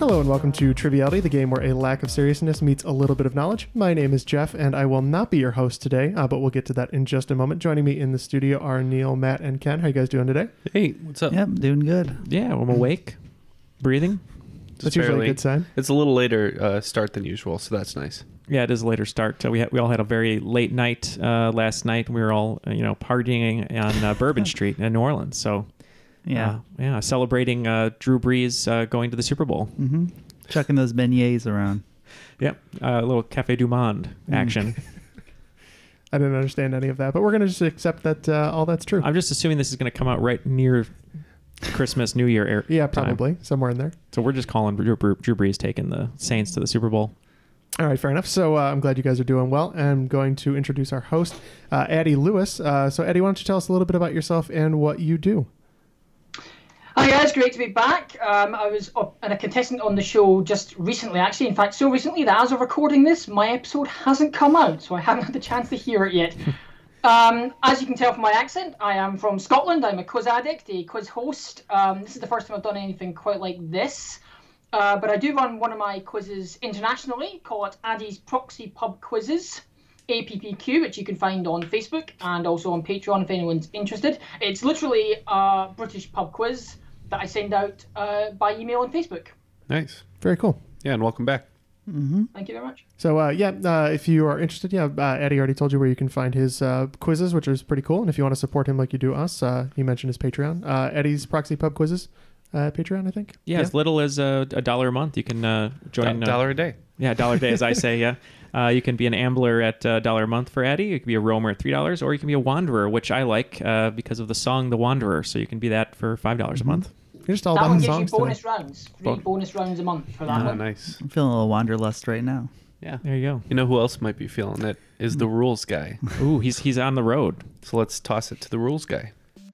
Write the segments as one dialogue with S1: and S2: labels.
S1: Hello and welcome to Triviality, the game where a lack of seriousness meets a little bit of knowledge. My name is Jeff, and I will not be your host today, uh, but we'll get to that in just a moment. Joining me in the studio are Neal, Matt, and Ken. How you guys doing today?
S2: Hey, what's up?
S3: Yep, doing good.
S2: Yeah, I'm awake, breathing. Just
S1: That's usually a good sign.
S2: It's a little later uh, start than usual, so that's nice.
S4: Yeah, it is a later start. Uh, we had, we all had a very late night uh, last night. We were all uh, you know partying on uh, Bourbon Street in New Orleans. So
S3: Yeah.
S4: uh, yeah, celebrating uh, Drew Brees uh, going to the Super Bowl.
S3: mm-hmm. Chucking those beignets around.
S4: Yep, uh, a little Cafe Du Monde
S1: Mm.
S4: action.
S1: I didn't understand any of that, but we're going to just accept that uh, all that's true.
S4: I'm just assuming this is going to come out right near Christmas, New Year. Air
S1: yeah,
S4: time.
S1: probably somewhere in there.
S4: So we're just calling Drew, Drew Drew Brees taking the Saints to the Super Bowl.
S1: All right, fair enough. So uh, I'm glad you guys are doing well. I'm going to introduce our host, uh, Addy Lewis. Uh, so, Addy, why don't you tell us a little bit about yourself and what you do?
S5: Hi guys, great to be back. Um, I was up and a contestant on the show just recently, actually. In fact, so recently that as of recording this, my episode hasn't come out, so I haven't had the chance to hear it yet. um, as you can tell from my accent, I am from Scotland. I'm a quiz addict, a quiz host. Um, this is the first time I've done anything quite like this. Uh, but I do run one of my quizzes internationally, call it Addy's Proxy Pub Quizzes. APPQ, which you can find on Facebook and also on Patreon if anyone's interested. It's literally a British pub quiz that I send out uh, by email and Facebook.
S2: Nice.
S1: Very cool.
S2: Yeah, and welcome back.
S5: Thank you very much.
S1: So, uh, yeah, uh, if you are interested, yeah, uh, Addy already told you where you can find his uh, quizzes, which is pretty cool. And if you want to support him like you do us, uh, he mentioned his Patreon. Uh, Addy's Proxy Pub Quizzes, uh, Patreon, I think.
S4: Yeah, as little as a, a dollar a month, you can uh, join.
S2: Do-
S4: uh,
S2: dollar a day.
S4: Yeah, a dollar a day, as I say. Yeah, uh, you can be an ambler at a dollar a month for Addy. You can be a roamer at three dollars, or you can be a wanderer, which I like uh, because of the song "The Wanderer." So you can be that for five dollars a month.
S1: You're just all
S5: that
S1: about
S5: one
S1: the
S5: gives you bonus
S1: today.
S5: rounds. Three
S4: Bon-
S5: bonus rounds a month for that
S2: Ah,
S5: one.
S2: nice.
S3: I'm feeling a little wanderlust right now.
S2: Yeah.
S4: There you go.
S2: You know who else might be feeling it is the rules guy.
S4: Ooh, he's he's on the road.
S2: So let's toss it to the rules guy.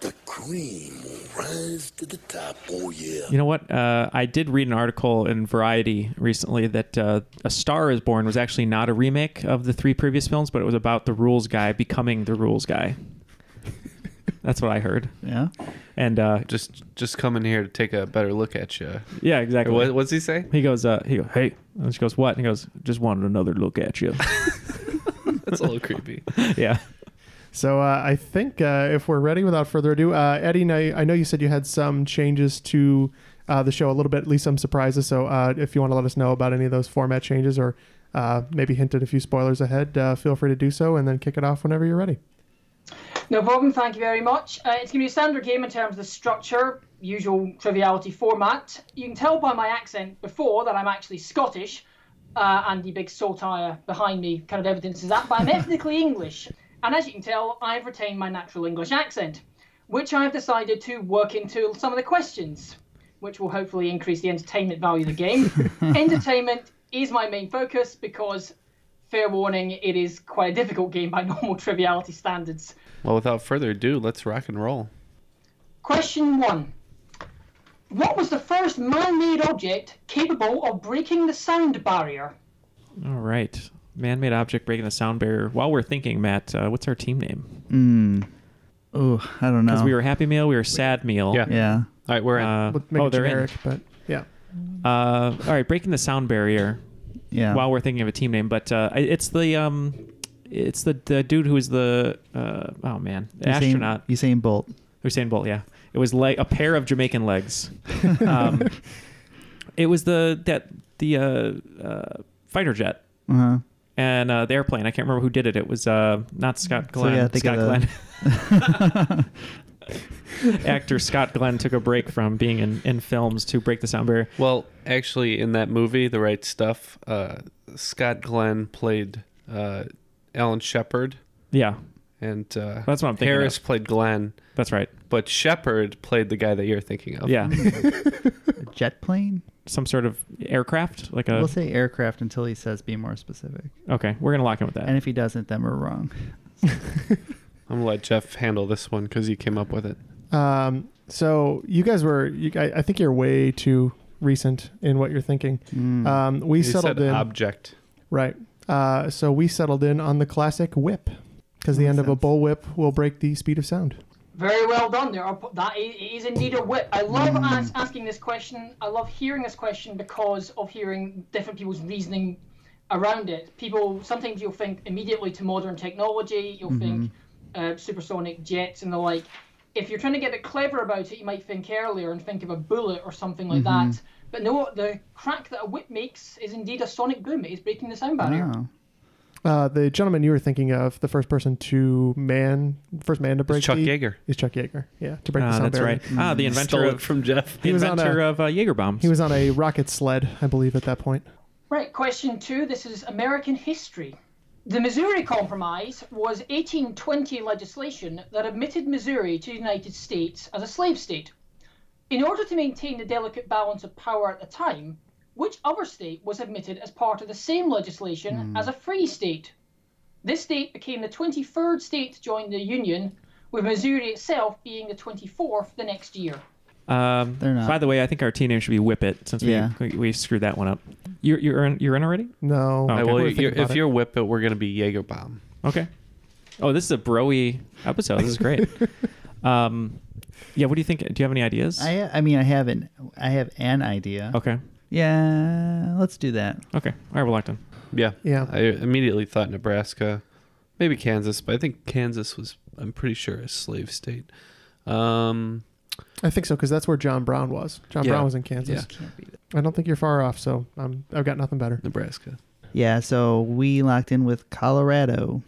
S6: The cream will rise to the top, oh yeah.
S4: You know what? Uh, I did read an article in Variety recently that uh, A Star Is Born was actually not a remake of the three previous films, but it was about the rules guy becoming the rules guy. That's what I heard.
S3: Yeah.
S4: And uh,
S2: Just just coming here to take a better look at you.
S4: yeah, exactly.
S2: What, what's he say?
S4: He goes, uh, he goes, hey. And she goes, what? And he goes, just wanted another look at you.
S2: That's a little creepy.
S4: yeah.
S1: So uh, I think uh, if we're ready, without further ado, uh, Addy, now, I know you said you had some changes to uh, the show a little bit, at least some surprises. So uh, if you want to let us know about any of those format changes or uh, maybe hinted a few spoilers ahead, uh, feel free to do so and then kick it off whenever you're ready.
S5: No problem, thank you very much. Uh, it's going to be a standard game in terms of the structure, usual triviality format. You can tell by my accent before that I'm actually Scottish, uh, and the big saltire behind me kind of evidences that, but I'm ethnically English. And as you can tell, I've retained my natural English accent. which I've decided to work into some of the questions, which will hopefully increase the entertainment value of the game. entertainment is my main focus because, fair warning, it is quite a difficult game by normal triviality standards.
S2: Well, without further ado, let's rock and roll.
S5: Question one. What was the first man-made object capable of breaking the sound barrier?
S4: All right. Man made object breaking the sound barrier. While we're thinking, Matt, uh, what's our team name?
S3: Hmm. Oh, I don't know.
S4: Because we were Happy Meal, we were Sad Meal.
S2: Yeah.
S3: Yeah.
S2: All right, we're in.
S4: Uh,
S1: We'll make
S4: oh, they're
S1: generic, but yeah.
S4: Uh, all right, breaking the sound barrier.
S3: Yeah.
S4: While we're thinking of a team name, but uh, it's the um, it's the, the dude who is the uh, oh man, the
S3: Usain-
S4: astronaut
S3: Usain Bolt.
S4: Usain Bolt. Yeah, it was like a pair of Jamaican legs. um, it was the that the uh, uh, fighter jet.
S3: Uh huh.
S4: And uh, the airplane. I can't remember who did it. It was uh, not Scott
S3: So,
S4: Glenn.
S3: yeah,
S4: Scott Glenn. Actor Scott Glenn took a break from being in, in films to break the sound barrier.
S2: Well, actually, in that movie, The Right Stuff, uh, Scott Glenn played uh, Alan Shepard,
S4: Yeah,
S2: and uh,
S4: That's what I'm thinking
S2: Harris
S4: of.
S2: played Glenn,
S4: that's right.
S2: but Shepard played the guy that you're thinking of.
S4: Yeah,
S3: A jet plane?
S4: Some sort of aircraft, like a.
S3: we'll say aircraft until he says be more specific.
S4: okay, we're gonna lock in with that.
S3: And if he doesn't, then we're wrong.
S2: I'm gonna let Jeff handle this one because he came up with it.
S1: Um, so you guys were, you, I, I think you're way too recent in what you're thinking.
S3: Mm.
S1: Um, we
S2: He
S1: settled
S2: said
S1: in,
S2: object.
S1: right? Uh, so we settled in on the classic whip because the
S3: Makes
S1: end of a
S3: sense.
S1: bull whip will break the speed of sound.
S5: Very well done. There That is that i- is indeed a whip. I love hmm. as, asking this question. I love hearing this question because of hearing different people's reasoning around it. People sometimes you'll think immediately to modern technology. You'll mm-hmm. think uh, supersonic jets and the like. If you're trying to get a bit clever about it, you might think earlier and think of a bullet or something like mm-hmm. that. But no, the crack that a whip makes is indeed a sonic boom. It is breaking the sound barrier.
S3: Oh.
S1: Uh, the gentleman you were thinking of, the first person to man, first man to break
S2: Chuck
S1: the,
S2: Yeager.
S1: is Chuck Yeager. Yeah, to break the
S4: Ah,
S1: sound
S4: that's
S1: barrier.
S4: right. Ah, the inventor
S2: Stole
S4: of
S2: it from Jeff.
S4: the
S1: He was on
S4: inventor
S1: a-
S4: of uh, Jaeger bombs.
S1: He was on a rocket sled, I believe, at that point.
S5: Right, question two. This is American history. The Missouri Compromise was 1820 legislation that admitted Missouri to the United States as a slave state. In order to maintain the delicate balance of power at the time, which other state was admitted as part of the same legislation as a free state? This state became the 23rd state to join the Union, with Missouri itself being the 24th the next year.
S4: Um,
S3: They're not.
S4: By the way, I think our team name should be Whip It since
S3: Yeah.
S4: we, we we screwed that one up. You're you're in, you're in already.
S1: No,
S4: Oh, okay.
S2: will-
S1: We're
S2: you're- if
S1: it.
S2: you're whip it, we're gonna be Jaeger bomb.
S4: Okay. Oh, this is a broy episode. This is great. um, yeah. What do you think? Do you have any ideas?
S3: I I mean I have an I have an idea.
S4: okay.
S3: Yeah, let's do that.
S4: Okay. All right, we're locked in.
S2: Yeah.
S1: Yeah.
S2: I immediately thought Nebraska, maybe Kansas, but I think Kansas was. I'm pretty sure a slave state. Um,
S1: I think so because that's where John Brown was. John
S2: Yeah.
S1: Brown was in Kansas.
S3: Can't be that.
S1: I don't think you're far off, so um, I've got nothing better.
S2: Nebraska.
S3: Yeah, so we locked in with Colorado.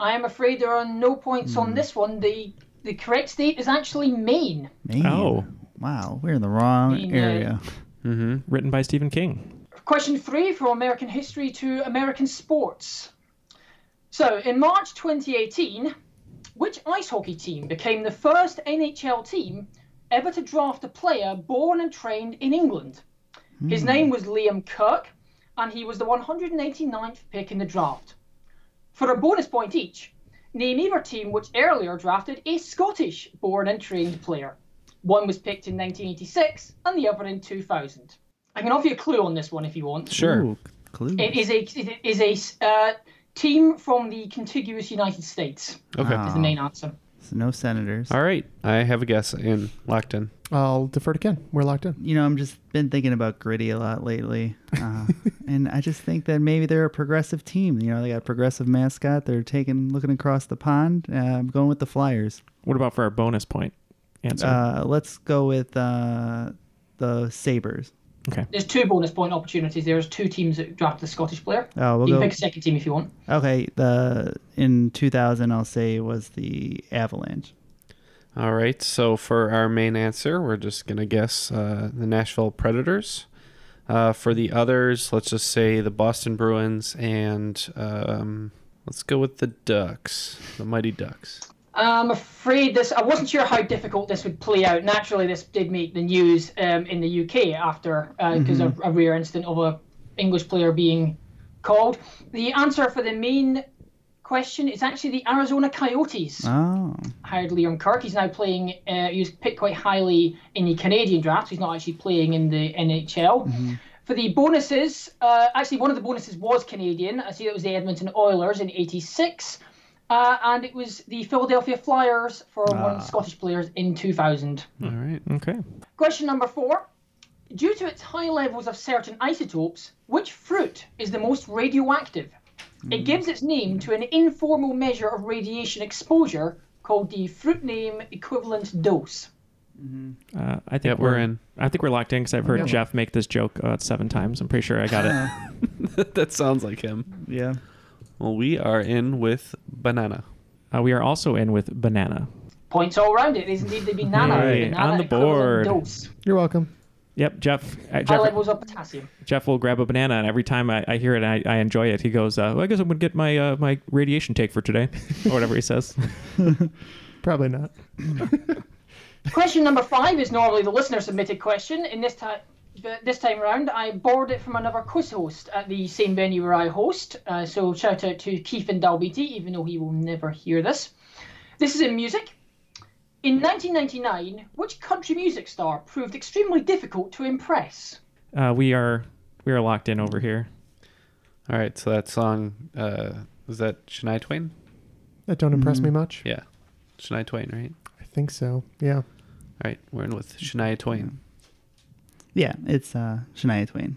S5: I am afraid there are no points on this one. The the correct state is actually Maine.
S3: Maine.
S4: Oh.
S3: Wow, we're in the wrong
S5: Maine, uh,
S3: area.
S2: Mm-hmm.
S4: Written by Stephen King.
S5: Question three from American history to American sports. So, in March 2018, which ice hockey team became the first NHL team ever to draft a player born and trained in England? His name was Liam Kirk, and he was the 189th pick in the draft. For a bonus point each, name either team which earlier drafted a Scottish born and trained player. One was picked in 1986 and the other in 2000. I can offer you a clue on this one if you want.
S2: Sure.
S3: Ooh, clue.
S5: It is a it is a uh, team from the contiguous United States.
S2: Okay.
S5: Is the main answer.
S3: So no senators.
S2: All right. I have a guess in locked in.
S1: I'll defer to Ken. We're locked in.
S3: You know, I'm just been thinking about gritty a lot lately, uh, and I just think that maybe they're a progressive team. You know, they got a progressive mascot. They're taking looking across the pond. Uh, I'm going with the Flyers.
S4: What about for our bonus point answer?
S3: Uh, let's go with uh, the Sabres.
S4: okay.
S5: There's two bonus point opportunities. There's two teams that drafted the Scottish player.
S3: Oh, we'll
S5: you
S3: go.
S5: can pick a second team if you want.
S3: Okay, the in 2000, I'll say was the Avalanche.
S2: All right. So for our main answer, we're just gonna guess uh, the Nashville Predators. Uh, for the others, let's just say the Boston Bruins and um, let's go with the Ducks, the Mighty Ducks.
S5: I'm afraid this. I wasn't sure how difficult this would play out. Naturally, this did make the news um, in the UK after because of a rare incident of a English player being called. The answer for the main question is actually the Arizona Coyotes.
S3: Oh.
S5: Hired Liam Kirk. He's now playing. Uh, he was picked quite highly in the Canadian draft. He's not actually playing in the NHL. For the bonuses, uh, actually one of the bonuses was Canadian. I see it was the Edmonton Oilers in '86. Uh, and it was the Philadelphia Flyers for one of the Scottish players in 2000.
S2: All right.
S4: Okay.
S5: Question number four. Due to its high levels of certain isotopes, which fruit is the most radioactive? It gives its name to an informal measure of radiation exposure called the fruit name equivalent dose.
S4: Uh, I think
S2: Yep, we're in.
S4: I think we're locked in because I've heard
S1: Yeah.
S4: Jeff make this joke uh, seven times. I'm pretty sure I got it.
S2: that sounds like him.
S3: Yeah.
S2: Well, we are in with banana.
S4: Uh, we are also in with banana.
S5: Points all round. It is indeed the banana.
S4: Hey,
S5: banana
S4: on the board.
S1: You're welcome.
S4: Yep, Jeff. Uh,
S5: High
S4: Jeff,
S5: levels of potassium.
S4: Jeff will grab a banana, and every time I, I hear it, I, I enjoy it. He goes, uh, well, "I guess I'm gonna get my uh, my radiation take for today," or whatever he says.
S1: Probably not.
S5: Question number five is normally the listener submitted question. In this time, this time around, I borrowed it from another quiz host at the same venue where I host. Uh, so shout out to Keith and Dalbeatty, even though he will never hear this. This is in music. In 1999, which country music star proved extremely difficult to impress?
S4: Uh, we are we are locked in over here.
S2: All right. So that song uh, was that Shania Twain?
S1: That don't impress me much.
S2: Yeah, Shania Twain, right?
S1: I think so. Yeah.
S2: All right. We're in with Shania Twain.
S3: Yeah, it's uh, Shania Twain.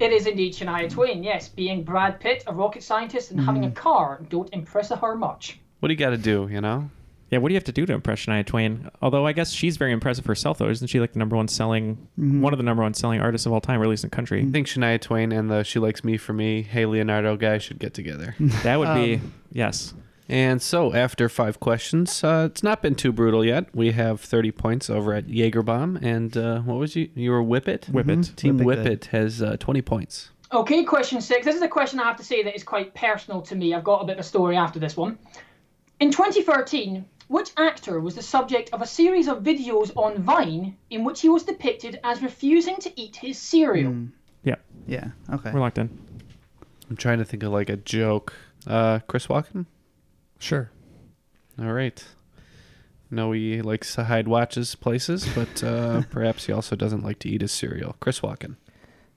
S5: It is indeed Shania Twain, yes. Being Brad Pitt, a rocket scientist, and having a mm. car don't impress her much.
S2: What do you got to do? You know.
S4: Yeah, what do you have to do to impress Shania Twain? Although I guess she's very impressive herself, though, isn't she? Like the number one selling, mm-hmm. one of the number one selling artists of all time, or at least in country.
S2: I think Shania Twain and the "She Likes Me for Me" Hey Leonardo guy should get together.
S4: That would be um, yes.
S2: And so, after five questions, uh, it's not been too brutal yet. We have 30 points over at Jaegerbomb, and uh, what was you? You were Whippet.
S4: Whippet.
S2: Team
S3: Whippet
S2: Whippet has uh, 20 points.
S5: Okay, question six. This is a question I have to say that is quite personal to me. I've got a bit of a story after this one. In 2013, which actor was the subject of a series of videos on Vine in which he was depicted as refusing to eat his cereal?
S4: Yeah,
S3: Yeah. Okay.
S4: we're locked in.
S2: I'm trying to think of like a joke. Uh, Chris Walken.
S1: Sure.
S2: All right. No, he likes to hide watches places, but uh, perhaps he also doesn't like to eat his cereal. Chris Walken.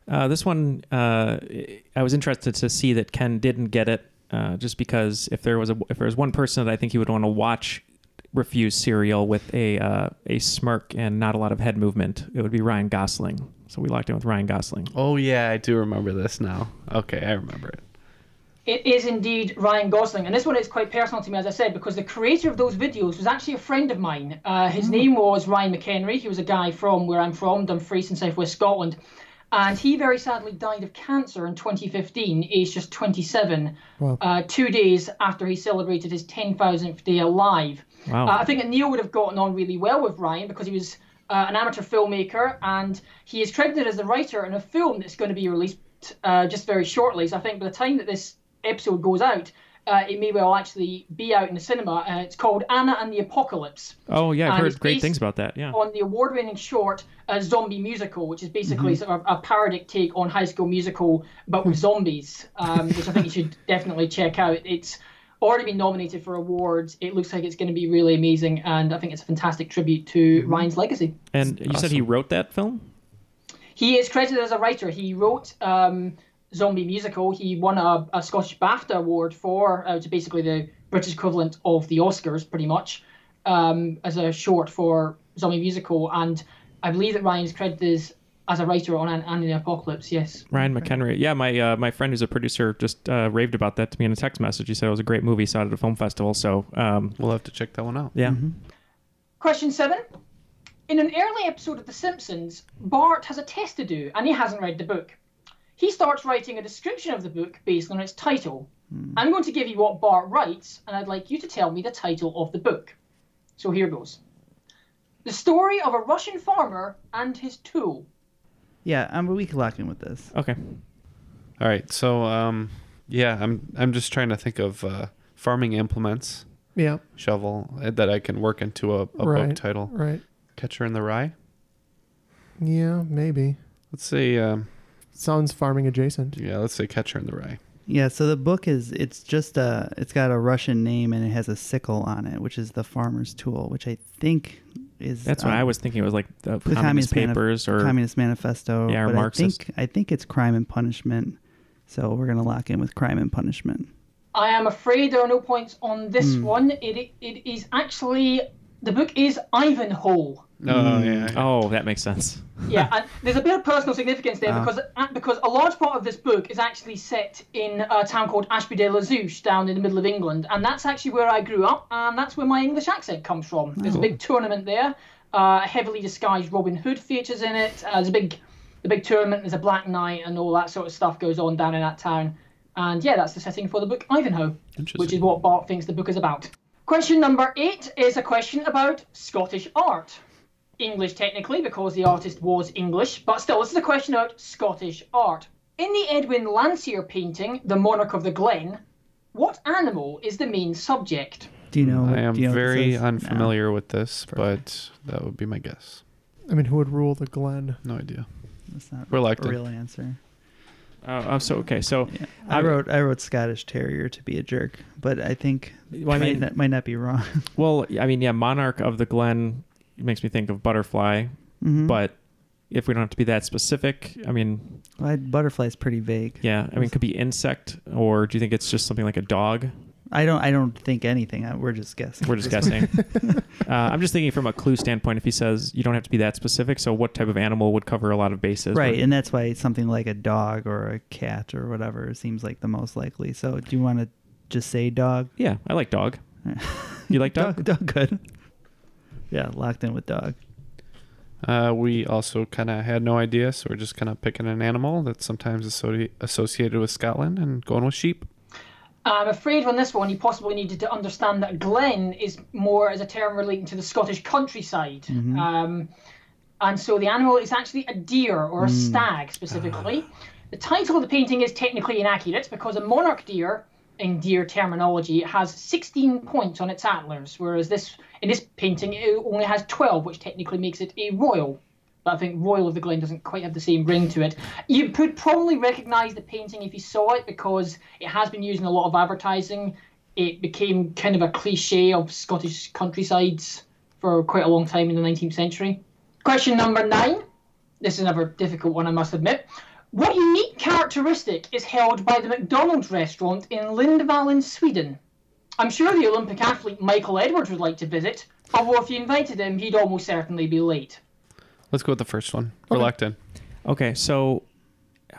S4: Uh, this one, uh, I was interested to see that Ken didn't get it, uh, just because if there was a if there was one person that I think he would want to watch refuse cereal with a uh, a smirk and not a lot of head movement, it would be Ryan Gosling. So we locked in with Ryan Gosling.
S2: Oh yeah, I do remember this now. Okay, I remember it.
S5: It is indeed Ryan Gosling, and this one is quite personal to me, as I said, because the creator of those videos was actually a friend of mine. Uh, his name was Ryan McHenry. He was a guy from where I'm from, Dumfries in southwest Scotland, and he very sadly died of cancer in 2015, aged just 27, uh, two days after he celebrated his 10,000th day alive.
S4: Wow.
S5: Uh, I think that Neal would have gotten on really well with Ryan because he was uh, an amateur filmmaker and he is credited as the writer in a film that's going to be released uh, just very shortly. So I think by the time that this episode goes out, uh, it may well actually be out in the cinema. Uh, it's called Anna and the Apocalypse
S4: Oh yeah, I've
S5: And
S4: heard great things about that. Yeah.
S5: on the award-winning short uh, Zombie Musical, which is basically sort of a parodic take on High School Musical, but with zombies, um, which I think you should definitely check out. It's already been nominated for awards. It looks like it's going to be really amazing, and I think it's a fantastic tribute to Ryan's legacy.
S4: And you said he wrote that film?
S5: He is credited as a writer. He wrote um, Zombie Musical. He won a, a Scottish BAFTA award for, uh, which basically the British equivalent of the Oscars, pretty much, um, as a short for Zombie Musical. And I believe that Ryan is credited as, as a writer on An- Anna and the Apocalypse. Yes.
S4: Ryan McHenry. Yeah, my uh, my friend who's a producer just uh, raved about that to me in a text message. He said it was a great movie. Saw it at a film festival. So um,
S2: We'll have to check that one out.
S4: yeah.
S5: Question seven. In an early episode of The Simpsons, Bart has a test to do and he hasn't read the book. He starts writing a description of the book based on its title. I'm going to give you what Bart writes, and I'd like you to tell me the title of the book. So here goes The story of a Russian farmer and his tool.
S3: Yeah, I'm can lock in with this.
S4: Okay.
S2: All right. So, um, yeah, I'm I'm just trying to think of uh, farming implements.
S1: Yeah.
S2: shovel uh, that I can work into a, a
S1: Right,
S2: book title.
S1: right.
S2: Catcher in the Rye.
S1: Yeah, maybe.
S2: Let's see. um,
S1: Sounds farming adjacent.
S2: yeah, let's say Catcher in the Rye.
S3: Yeah, so the book is it's just a it's got a Russian name and it has a sickle on it, which is the farmer's tool, which I think is
S4: That's what
S3: um,
S4: I was thinking. It was like the,
S3: the
S4: Communist,
S3: Manif-
S4: Papers or
S3: Communist Manifesto.
S4: Yeah, or
S3: but
S4: Marxist.
S3: I think I think it's Crime and Punishment. So we're gonna lock in with Crime and Punishment.
S5: I am afraid there are no points on this
S3: Hmm.
S5: one. It it is actually the book is Ivanhoe.
S2: Oh, yeah.
S4: Oh, that makes sense.
S5: yeah, and there's a bit of personal significance there
S4: Ah.
S5: because uh, because a large part of this book is actually set in a town called Ashby de la Zouch down in the middle of England, and that's actually where I grew up, and that's where my English accent comes from. There's a big tournament there. Uh, a heavily disguised Robin Hood features in it. Uh, there's a big, the big tournament. There's a Black Knight and all that sort of stuff goes on down in that town. And yeah, that's the setting for the book Ivanhoe, which is what Bart thinks the book is about. Question number eight is a question about Scottish art. English technically because the artist was English, but still, this is a question about Scottish art. In the Edwin Landseer painting, The Monarch of the Glen, what animal is the main subject?
S3: Do you know?
S2: I am
S3: you know
S2: very
S3: is?
S2: unfamiliar with this, but that would be my guess.
S1: I mean, who would rule the Glen?
S2: No idea.
S3: That's not
S2: Reluctant.
S3: a real answer.
S4: Oh, oh, so okay, so
S3: I wrote I wrote Scottish Terrier to be a jerk, but I think
S4: Well, I
S3: might
S4: mean-
S3: not, might not be wrong.
S4: Well, I mean, yeah, Monarch of the Glen makes me think of butterfly,
S3: Mhm.
S4: but if we don't have to be that specific, I mean,
S3: Well, is pretty vague.
S4: yeah, I mean, it could be insect, or do you think it's just something like a dog?
S3: I don't I don't think anything. We're just guessing.
S4: We're just guessing. uh, I'm just thinking from a clue standpoint. If he says you don't have to be that specific, so what type of animal would cover a lot of bases?
S3: right,
S4: Where-
S3: and that's why something like a dog or a cat or whatever seems like the most likely. So, do you want to just say dog?
S4: yeah, I like dog. You like dog?
S3: Dog, dog good. Yeah, locked in with dog.
S2: Uh, we also kind of had no idea, so we're just kind of picking an animal that's sometimes associ- associated with Scotland and going with sheep.
S5: I'm afraid on this one you possibly needed to understand that glen is more as a term relating to the Scottish countryside.
S3: Mhm.
S5: Um, and so the animal is actually a deer or a
S3: Mm.
S5: stag specifically. The title of the painting is technically inaccurate because a monarch deer, in deer terminology, has 16 points on its antlers, whereas this in this painting it only has 12, which technically makes it a royal. But I think Royal of the Glen doesn't quite have the same ring to it. You could probably recognise the painting if you saw it because it has been used in a lot of advertising. It became kind of a cliche of Scottish countrysides for quite a long time in the 19th century. Question number nine. This is another difficult one, I must admit. What unique characteristic is held by the McDonald's restaurant in Lindvallen, Sweden? I'm sure the Olympic athlete Michael Edwards would like to visit, although if you invited him, he'd almost certainly be late.
S2: Let's go with the first one. Reluctant.
S4: Okay, so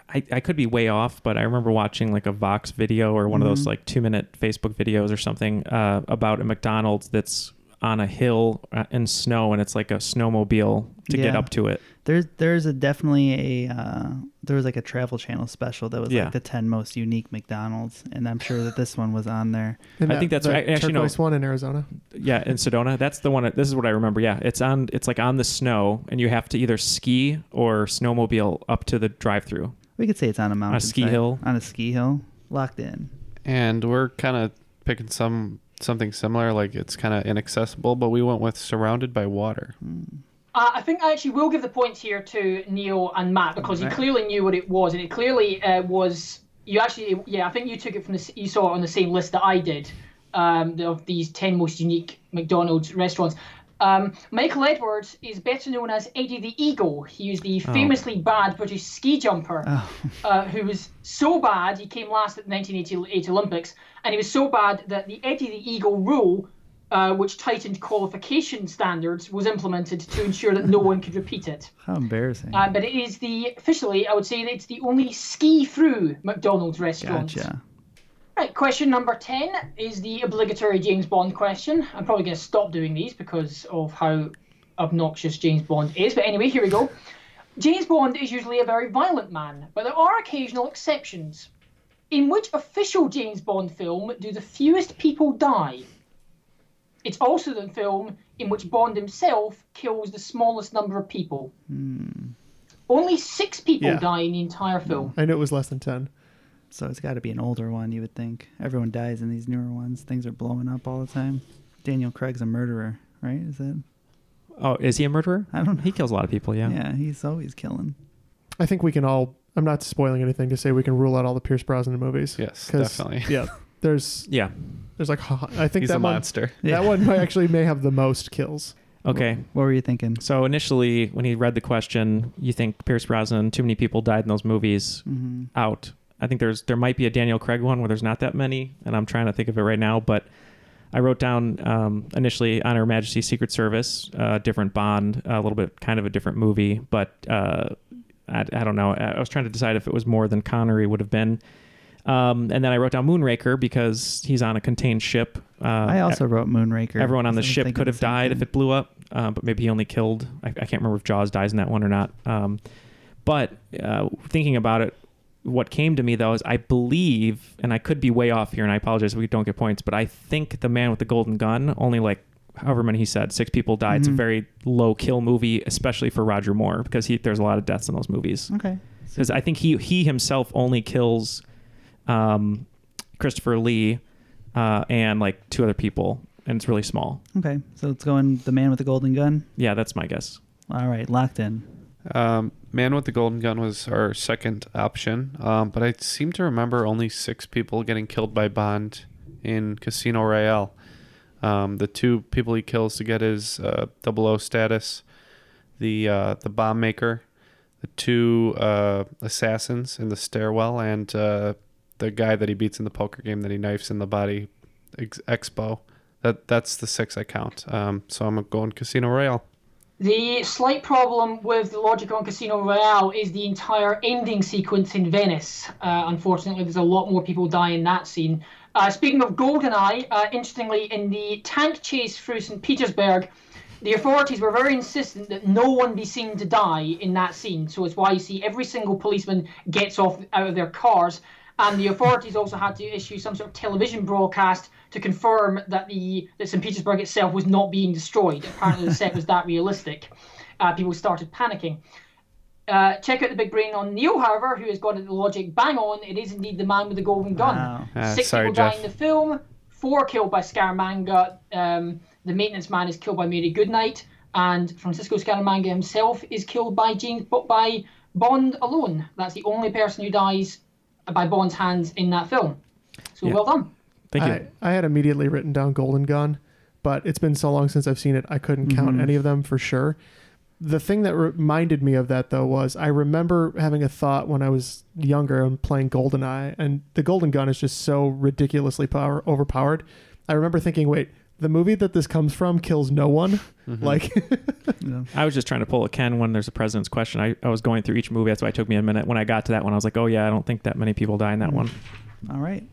S4: I, I could be way off, but I remember watching like a Vox video or one of those
S3: Mhm.
S4: like two minute Facebook videos or something uh, about a McDonald's that's on a hill uh, in snow and it's like a snowmobile to get up to it.
S3: There's there's a definitely a uh, there was like a Travel Channel special that was
S4: Yeah.
S3: like the ten most unique McDonald's, and I'm sure that this one was on there.
S1: And
S4: I think that's
S1: that
S4: right. Actually, no.
S1: turquoise one in Arizona.
S4: Yeah, in Sedona. That's the one. This is what I remember. Yeah, it's on. It's like on the snow, and you have to either ski or snowmobile up to the drive-through.
S3: We could say it's on a mountain.
S4: On a ski hill.
S3: On a ski hill, locked in.
S2: And we're kind of picking some something similar, like it's kind of inaccessible, but we went with surrounded by water.
S5: Uh, I think I actually will give the points here to Neal and Matt because you clearly knew what it was, and it clearly uh, was. You actually, yeah, I think you took it from the. You saw it on the same list that I did, um, of these ten most unique McDonald's restaurants. Um, Michael Edwards is better known as Eddie the Eagle. He was the
S3: Oh.
S5: famously bad British ski jumper uh, who was so bad he came last at the 1988 Olympics, and he was so bad that the Eddie the Eagle rule, uh, which tightened qualification standards, was implemented to ensure that no one could repeat it.
S3: How embarrassing.
S5: Uh, but it is the officially, I would say, that it's the only ski-through McDonald's restaurant.
S3: Gotcha.
S5: Right, question number 10 is the obligatory James Bond question. I'm probably going to stop doing these because of how obnoxious James Bond is. But anyway, here we go. James Bond is usually a very violent man, but there are occasional exceptions. In which official James Bond film do the fewest people die? It's also the film in which Bond himself kills the smallest number of people. Hmm. Only six people
S1: Yeah.
S5: die in the entire film.
S1: I knew it was less than ten.
S3: So it's got to be an older one, you would think. Everyone dies in these newer ones. Things are blowing up all the time. Daniel Craig's a murderer, right? Is that?
S4: Oh, is he a murderer?
S3: I don't know.
S4: He kills a lot of people. Yeah.
S3: Yeah, he's always killing.
S1: I think we can all. I'm not spoiling anything to say we can rule out all the Pierce Brosnan movies.
S2: Yes,
S1: 'Cause,
S2: definitely.
S1: Yeah, there's
S4: Yeah.
S1: there's like I think
S2: He's
S1: that
S2: a
S1: one,
S2: monster.
S1: That one might actually may have the most kills.
S4: Okay.
S3: What were you thinking?
S4: So initially, when he read the question, you think Pierce Brosnan, too many people died in those movies.
S3: Mhm.
S4: Out. I think there's there might be a Daniel Craig one where there's not that many, and I'm trying to think of it right now. But I wrote down um, initially on Her Majesty's Secret Service, uh, different Bond, a little bit kind of a different movie, but uh, I, I don't know. I was trying to decide if it was more than Connery would have been. Um, and then I wrote down Moonraker because he's on a contained ship. Uh,
S3: I also wrote Moonraker.
S4: Everyone on the ship could have died if it blew up, uh, but maybe he only killed. I, I can't remember if Jaws dies in that one or not. Um, but uh, thinking about it, what came to me though is I believe, and I could be way off here, and I apologize if we don't get points, but I think the man with the golden gun only like however many he said six people died. It's a
S3: Mhm.
S4: very low kill movie, especially for Roger Moore because he there's a lot of deaths in those movies.
S3: Okay.
S4: Because I think he he himself only kills um, Christopher Lee uh, and like two other people, and it's really small.
S3: Okay, so let's go in the man with the golden gun.
S4: Yeah, that's my guess.
S3: All right, locked in.
S2: Um, Man with the Golden Gun was our second option, um, but I seem to remember only six people getting killed by Bond in Casino Royale. Um, the two people he kills to get his uh, 00 status, the uh, the bomb maker, the two uh, assassins in the stairwell, and uh, the guy that he beats in the poker game that he knifes in the body, ex- Expo. That that's the six I count. Um, so I'm going Casino Royale.
S5: The slight problem with the logic on Casino Royale is the entire ending sequence in Venice. Uh, unfortunately, there's a lot more people die in that scene. Uh, speaking of GoldenEye, uh, interestingly, in the tank chase through St. Petersburg, the authorities were very insistent that no one be seen to die in that scene. So it's why you see every single policeman gets off out of their cars. And the authorities also had to issue some sort of television broadcast to confirm that the that St. Petersburg itself was not being destroyed. Apparently, the set was that realistic. Uh, people started panicking. Uh, check out the big brain on Neal, however, who has got the logic bang on. It is indeed the man with the golden gun.
S3: Wow.
S2: Ah,
S5: Six
S2: sorry,
S5: people die in the film, four killed by Scaramanga. Um, the maintenance man is killed by Mary Goodnight, and Francisco Scaramanga himself is killed by James by Bond alone. That's the only person who dies by Bond's hands in that film. So
S4: Yeah.
S5: well done.
S4: Thank you.
S1: I, I had immediately written down Golden Gun, but it's been so long since I've seen it, I couldn't count
S3: Mhm.
S1: any of them for sure. The thing that reminded me of that though was I remember having a thought when I was younger and playing GoldenEye, and the Golden Gun is just so ridiculously power overpowered. I remember thinking, wait, the movie that this comes from kills no one. Like,
S4: I was just trying to pull a Ken when there's a president's question. I, I was going through each movie. That's why it took me a minute. When I got to that one, I was like, oh, yeah, I don't think that many people die in that one.
S3: All right.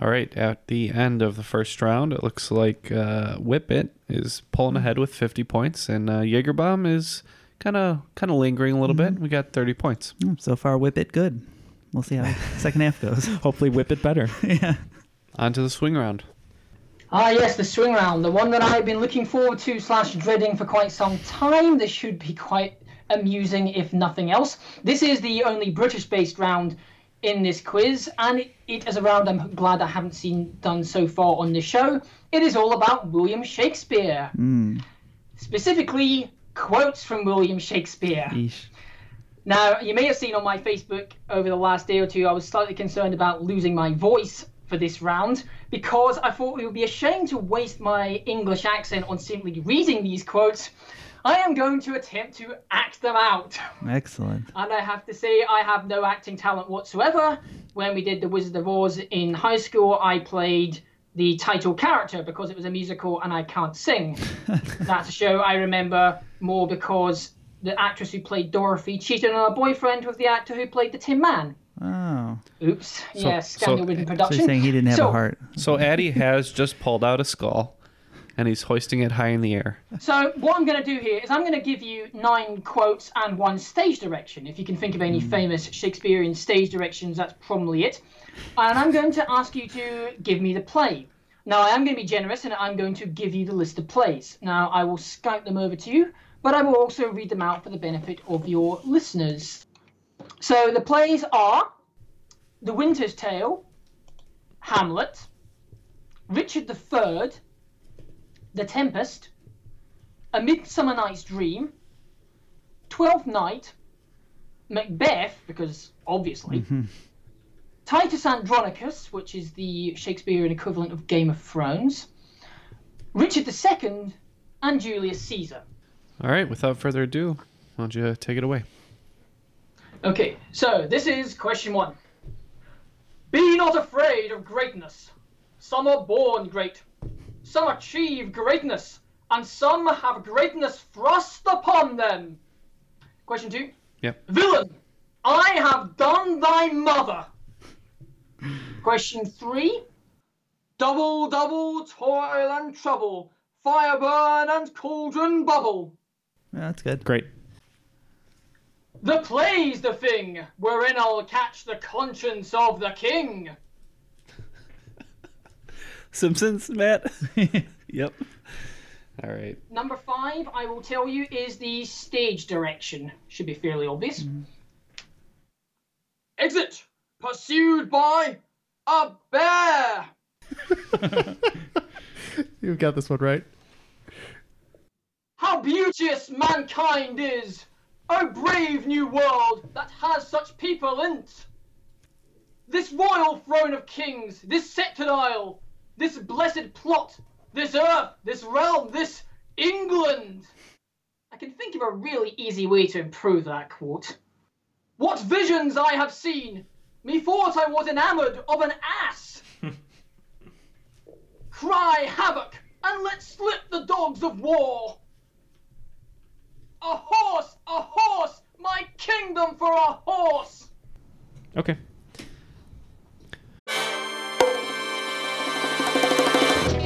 S2: All right, at the end of the first round, it looks like uh, Whip It is pulling ahead with 50 points, and uh, Jaegerbomb is kind of kind of lingering a little bit. We got 30 points.
S3: Mm, So far, whip it good. We'll see how the second half goes.
S4: Hopefully, whip it better.
S3: yeah.
S2: On to the swing round.
S5: Ah, yes, the swing round, the one that I've been looking forward to slash dreading for quite some time. This should be quite amusing, if nothing else. This is the only British-based round in this quiz, and it, it is a round I'm glad I haven't seen done so far on the show. It is all about William Shakespeare,
S3: Mm.
S5: specifically quotes from William Shakespeare.
S3: Yeesh.
S5: Now, you may have seen on my Facebook over the last day or two, I was slightly concerned about losing my voice for this round because I thought it would be a shame to waste my English accent on simply reading these quotes. I am going to attempt to act them out.
S3: Excellent.
S5: And I have to say, I have no acting talent whatsoever. When we did The Wizard of Oz in high school, I played the title character because it was a musical and I can't sing. That's a show I remember more because the actress who played Dorothy cheated on her boyfriend with the actor who played the Tin Man.
S3: Oh.
S5: Oops.
S2: So-
S5: yes,
S2: so-
S5: scandal ridden
S3: So
S5: production.
S3: you're saying he didn't have
S5: So-
S3: a heart.
S2: So Addy has just pulled out a skull, and he's hoisting it high in the air.
S5: So what I'm going to do here is I'm going to give you nine quotes and one stage direction. If you can think of any hmm. famous Shakespearean stage directions, that's probably it. And I'm going to ask you to give me the play. Now I am going to be generous and I'm going to give you the list of plays. Now I will scout them over to you, but I will also read them out for the benefit of your listeners. So the plays are The Winter's Tale, Hamlet, Richard III, The Tempest, A Midsummer Night's Dream, Twelfth Night, Macbeth, because obviously, mm-hmm. Titus Andronicus, which is the Shakespearean equivalent of Game of Thrones, Richard II, and Julius Caesar.
S2: All right, without further ado, why don't you take it away?
S5: Okay, so this is question one. Be not afraid of greatness. Some are born great, some achieve greatness, and some have greatness thrust upon them. Question two.
S2: Yep.
S5: Villain, I have done thy mother. Question three. Double, double, toil and trouble, fire burn and cauldron bubble.
S3: Yeah, that's good.
S4: Great.
S5: The play's the thing wherein I'll catch the conscience of the king.
S7: Simpsons, Matt. yep.
S2: All right.
S5: Number five, I will tell you, is the stage direction. Should be fairly obvious. Mm-hmm. Exit! Pursued by a bear!
S1: You've got this one right.
S5: How beauteous mankind is! O brave new world that has such people in't! This royal throne of kings, this sceptred isle, this blessed plot, this earth, this realm, this England! I can think of a really easy way to improve that quote. What visions I have seen! Methought I was enamoured of an ass! Cry havoc, and let slip the dogs of war! A horse! A horse! My kingdom for a horse!
S4: Okay.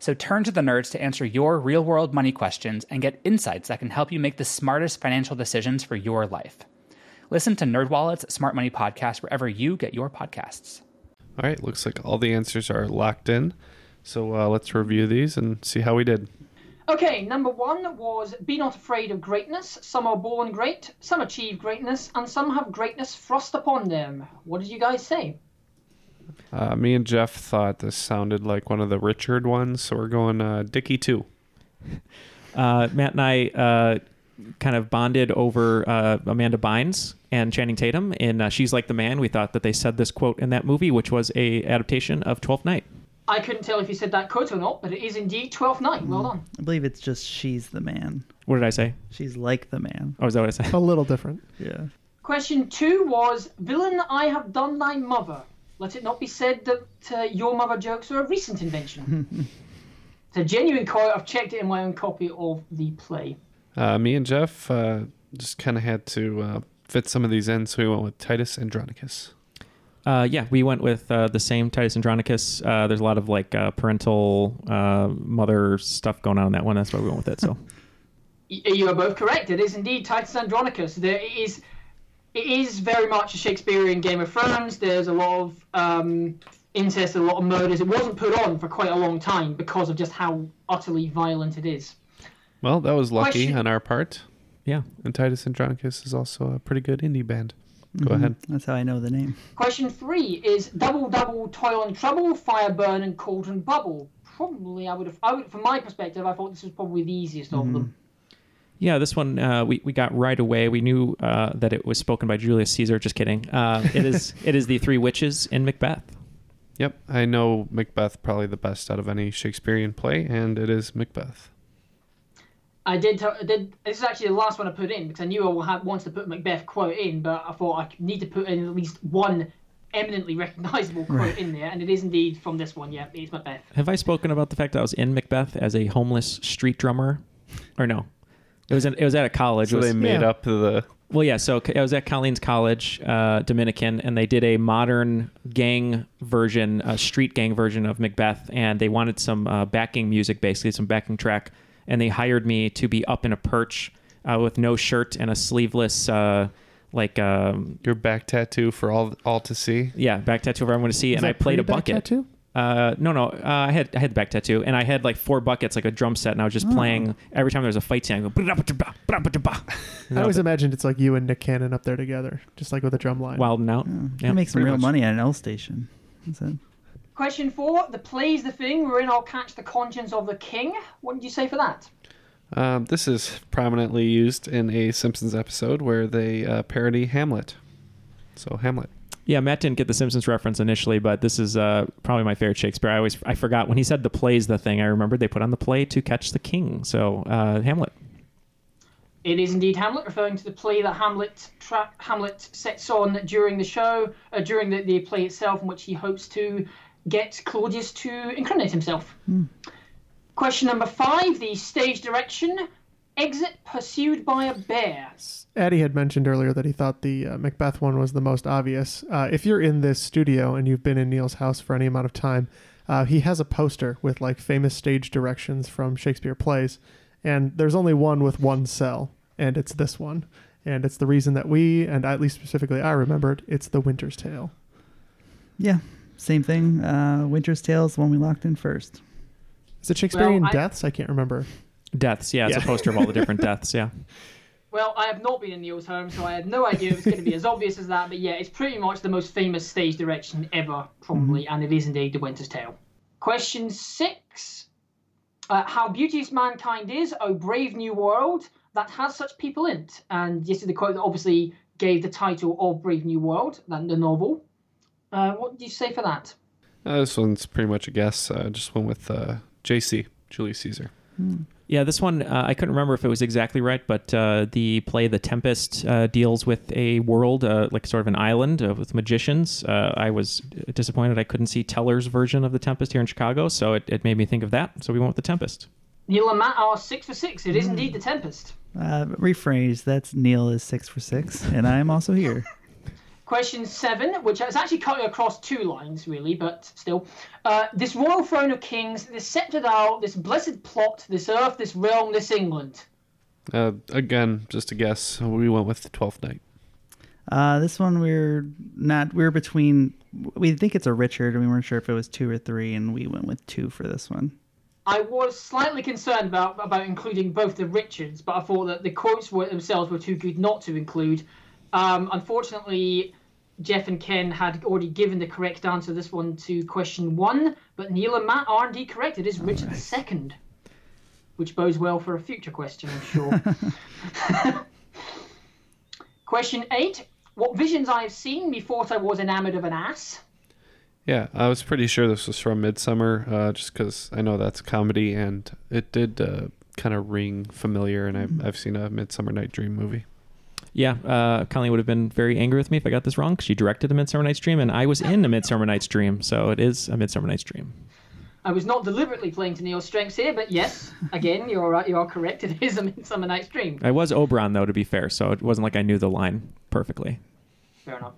S8: So turn to the nerds to answer your real world money questions and get insights that can help you make the smartest financial decisions for your life. Listen to NerdWallet's Smart Money Podcast wherever you get your podcasts.
S2: All right. Looks like all the answers are locked in. So uh, let's review these and see how we did.
S5: Okay, number one was Be Not Afraid of Greatness. Some are born great, some achieve greatness, and some have greatness thrust upon them. What did you guys say?
S2: Uh, me and Jeff thought this sounded like one of the Richard ones, so we're going uh, Dickie 2.
S4: Uh, Matt and I uh, kind of bonded over uh, Amanda Bynes and Channing Tatum in uh, "She's Like the Man." We thought that they said this quote in that movie, which was a adaptation of Twelfth Night.
S5: I couldn't tell if you said that quote or not, but it is indeed Twelfth Night. Well done.
S3: I believe it's just she's the man.
S4: What did I say?
S3: She's like the man.
S4: Oh, is that what I said?
S1: A little different.
S3: Yeah.
S5: Question two was Villain, I have done thy mother. Let it not be said that uh, your mother jokes are a recent invention. It's a genuine quote. I've checked it in my own copy of the play.
S2: Uh, me and Jeff uh, just kind of had to uh, fit some of these in, so we went with Titus Andronicus.
S4: Uh, yeah, we went with uh, the same Titus Andronicus. Uh, there's a lot of like uh, parental uh, mother stuff going on in that one. That's why we went with it. So
S5: You are both correct. It is indeed Titus Andronicus. There is, it is very much a Shakespearean Game of Thrones. There's a lot of um, incest, a lot of murders. It wasn't put on for quite a long time because of just how utterly violent it is.
S2: Well, that was lucky
S5: Question-
S2: on our part.
S4: Yeah.
S2: And Titus Andronicus is also a pretty good indie band. Go
S3: Mhm.
S2: ahead.
S3: That's how I know the name.
S5: Question three is double double toil and trouble, fire burn and cauldron bubble. Probably, I would have. I would, from my perspective, I thought this was probably the easiest of them.
S4: Yeah, this one uh, we we got right away. We knew uh, that it was spoken by Julius Caesar. Just kidding. Uh, it is it is the three witches in Macbeth.
S2: Yep, I know Macbeth probably the best out of any Shakespearean play, and it is Macbeth.
S5: I did. I did. This is actually the last one I put in because I knew I will have wanted to put Macbeth quote in, but I thought I need to put in at least one eminently recognizable quote
S4: Right.
S5: in there, and it is indeed from this one. Yeah, it's Macbeth.
S4: Have I spoken about the fact that I was in Macbeth as a homeless street drummer, or no? It was in, it was at a college.
S2: So
S4: was-
S2: they made up the.
S4: Well, yeah. So I was at Colleen's College, uh, Dominican, and they did a modern gang version, a street gang version of Macbeth, and they wanted some uh, backing music, basically some backing track, and they hired me to be up in a perch uh, with no shirt and a sleeveless, uh, like um,
S2: your back tattoo for all all to see.
S4: Yeah, back tattoo for everyone to see,
S1: Is
S4: and I played a bucket.
S1: tattoo?
S4: Uh, no, no. Uh, I had I had the back tattoo, and I had like four buckets, like a drum set, and I was just
S1: Oh.
S4: playing every time there was a fight scene. I go. "Ba-da-ba-da-ba, ba-da-ba-da-ba."
S1: I always imagined it's like you and Nick Cannon up there together, just like with a drum line.
S4: Wilding out.
S3: You make some real money at an L station. Is that?
S5: Question four: The play's the thing wherein I'll catch the conscience of the king. What did you say for that?
S2: Um, this is prominently used in a Simpsons episode where they uh, parody Hamlet. So Hamlet.
S4: Yeah, Matt didn't get the Simpsons reference initially, but this is uh, probably my favorite Shakespeare. I always I forgot when he said the play's the thing. I remembered they put on the play to catch the king. So uh, Hamlet.
S5: It is indeed Hamlet, referring to the play that Hamlet tra- Hamlet sets on during the show, uh, during the, the play itself, in which he hopes to get Claudius to incriminate himself. Question number five: the stage direction. Exit pursued by a bear.
S1: Addy had mentioned earlier that he thought the uh, Macbeth one was the most obvious. Uh, if you're in this studio and you've been in Neal's house for any amount of time, uh, he has a poster with like famous stage directions from Shakespeare plays, and there's only one with one cell, and it's this one, and it's the reason that we, and at least specifically I remembered, it's the Winter's Tale.
S3: Yeah, same thing. Uh, Winter's Tale is the one we locked in first.
S1: Is it Shakespearean
S5: Well, I-
S1: deaths? I can't remember.
S4: Deaths. Yeah, it's
S1: Yeah.
S4: a poster of all the different deaths. Yeah.
S5: Well, I have not been in Neal's home, so I had no idea it was going to be as obvious as that. But yeah, it's pretty much the most famous stage direction ever, probably, and it is indeed The Winter's Tale. Question six: uh, How beauteous mankind is, O brave new world that has such people in it. And this is the quote that obviously gave the title of Brave New World, than the novel. Uh, what do you say for that?
S2: Uh, this one's pretty much a guess. Uh, just went with uh, JC, Julius Caesar.
S4: Yeah, this one uh, I couldn't remember if it was exactly right, but uh, the play The Tempest uh, deals with a world, uh, like sort of an island uh, with magicians. Uh, I was disappointed I couldn't see Teller's version of The Tempest here in Chicago, so it, it made me think of that. So we went with The Tempest.
S5: Neal and Matt are six for six. It is indeed The Tempest.
S3: Uh, rephrase. That's Neal is six for six, and I am also here.
S5: Question seven, which is actually cut across two lines, really, but still. Uh, this royal throne of kings, this sceptred isle, this blessed plot, this earth, this realm, this England.
S2: Uh, again, just a guess. We went with the Twelfth Night.
S3: Uh, this one we're not. We're between. We think it's a Richard, and we weren't sure if it was two or three, and we went with two for this one.
S5: I was slightly concerned about about including both the Richards, but I thought that the quotes were, themselves were too good not to include. Um, unfortunately, Jeff and Ken had already given the correct answer this one to question one, but Neal and Matt are indeed correct. It is Richard II, which bodes well for a future question, I'm sure. question eight: What visions I have seen, methought I was enamoured of an ass.
S2: Yeah, I was pretty sure this was from Midsummer, uh, just because I know that's comedy, and it did uh, kind of ring familiar, and I've, I've seen a Midsummer Night Dream movie.
S4: Yeah, uh, Colleen would have been very angry with me if I got this wrong. she directed A Midsummer Night's Dream, and I was in A Midsummer Night's Dream, so it is A Midsummer Night's Dream.
S5: I was not deliberately playing to Neal's strengths here, but yes, again, you're right. You are correct. It is a Midsummer Night's Dream.
S4: I was Oberon though, to be fair, so it wasn't like I knew the line perfectly.
S5: Fair enough.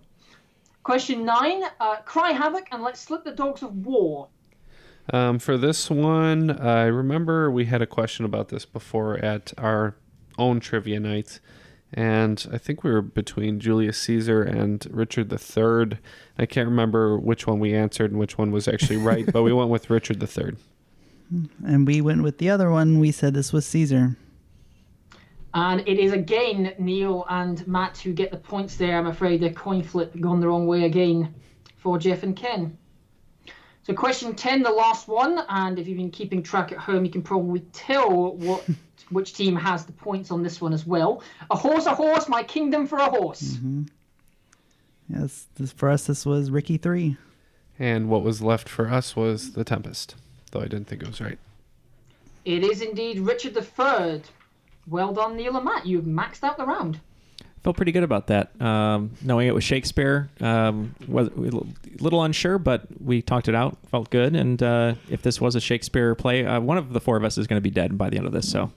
S5: Question nine: uh, Cry havoc and let's slip the dogs of war.
S2: Um, for this one, I remember we had a question about this before at our own trivia night, and I think we were between Julius Caesar and Richard III. I can't remember which one we answered and which one was actually right, but we went with Richard III.
S3: And we went with the other one. We said this was Caesar.
S5: And it is again Neal and Matt who get the points there. I'm afraid the coin flip gone the wrong way again for Jeff and Ken. So question 10, the last one, and if you've been keeping track at home, you can probably tell what which team has the points on this one as well. A horse, a horse, my kingdom for a horse.
S3: Mm-hmm. Yes, this, for us, this was Ricky 3.
S2: And what was left for us was The Tempest, though I didn't think it was right.
S5: It is indeed Richard III. Well done, Neal and Matt. You've maxed out the round.
S4: Felt pretty good about that. Um, knowing it was Shakespeare, um, was a little unsure, but we talked it out. Felt good, and uh, if this was a Shakespeare play, uh, one of the four of us is going to be dead by the end of this. So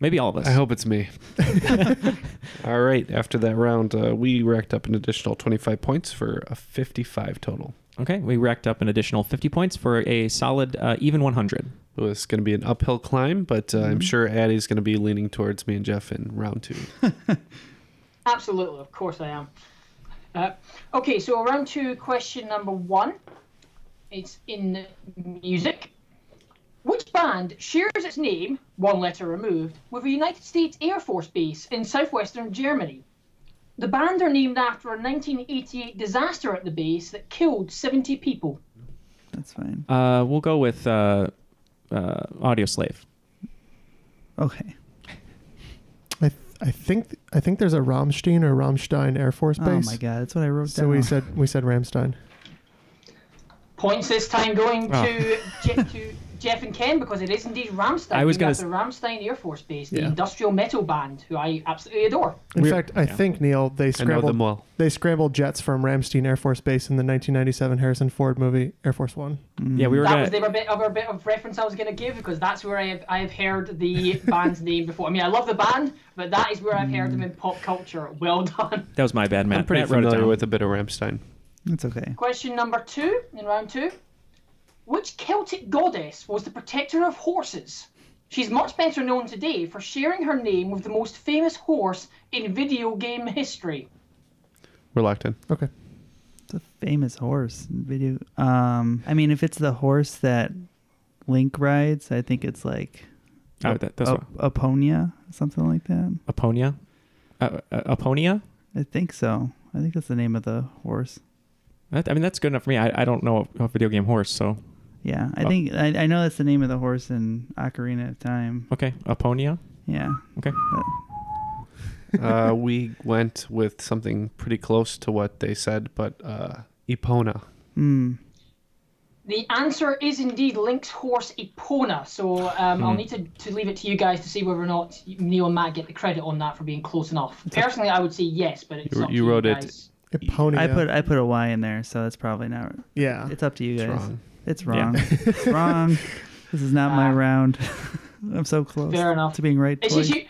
S4: maybe all of us.
S2: I hope it's me. All right. After that round, uh, we racked up an additional 25 points for a 55 total.
S4: Okay, we racked up an additional 50 points for a solid uh, even 100.
S2: It was going to be an uphill climb, but uh, I'm sure Addy's going to be leaning towards me and Jeff in round two.
S5: Absolutely, of course I am. Uh, okay, so round two, question number one. It's in music. Which band shares its name, one letter removed, with a United States Air Force base in southwestern Germany? The band are named after a 1988 disaster at the base that killed 70 people.
S3: That's fine.
S4: Uh, we'll go with uh, uh, Audioslave.
S3: Okay.
S1: I th- I think I think there's a Ramstein or Ramstein Air Force Base.
S3: Oh my god, that's what I wrote
S1: So
S3: down.
S1: we said we said Rammstein.
S5: Points this time going
S1: Oh.
S5: to, Je- to Jeff and Ken because it is indeed Rammstein.
S1: I was gonna
S5: after Ramstein Air Force Base, the
S1: Yeah.
S5: industrial metal band who I absolutely adore.
S1: In fact, I think Neal they scrambled
S2: them well.
S1: they scrambled jets from Ramstein Air Force Base in the 1997 Harrison Ford movie Air Force One. Mm.
S4: Yeah, we were
S5: that
S4: gonna.
S5: was the other bit, other bit of reference I was going to give because that's where I have, I have heard the band's name before. I mean, I love the band, but that is where I've heard them mm. in pop culture. Well done.
S4: That was my bad, man.
S2: I'm pretty
S4: Matt
S2: familiar with a bit of Rammstein.
S3: That's okay.
S5: Question number two in round two. Which Celtic goddess was the protector of horses? She's much better known today for sharing her name with the most famous horse in video game history.
S2: We're locked in.
S1: Okay.
S3: It's a famous horse in video. Um, I mean, if it's the horse that Link rides, I think it's like
S4: Oh, that- that's
S3: Ap- Aponia, something like that.
S4: Aponia? Uh, uh, Aponia?
S3: I think so. I think that's the name of the horse.
S4: That, I mean, that's good enough for me. I, I don't know a, a video game horse, so.
S3: Yeah, I
S4: Oh.
S3: think I, I know that's the name of the horse in Ocarina of Time.
S4: Okay, Aponia?
S3: Yeah.
S4: Okay.
S2: uh, we went with something pretty close to what they said, but uh, Epona.
S3: Hmm.
S5: The answer is indeed Link's horse Epona. So um, I'll
S2: Hmm.
S5: need to, to leave it to you guys to see whether or not Neal and Matt get the credit on that for being close enough. Personally, I would say yes, but it's
S2: You-
S5: up
S2: you
S5: to
S2: wrote
S5: you
S2: it-
S5: guys.
S1: Eponia.
S3: I put I put a Y in there, so that's probably not.
S1: Yeah.
S3: It's up to you
S1: It's wrong.
S3: It's
S1: Yeah.
S3: wrong. it's wrong. This is not my
S5: Ah.
S3: round. I'm so close.
S5: Fair enough.
S3: to being right.
S5: It's
S3: twice.
S5: just you,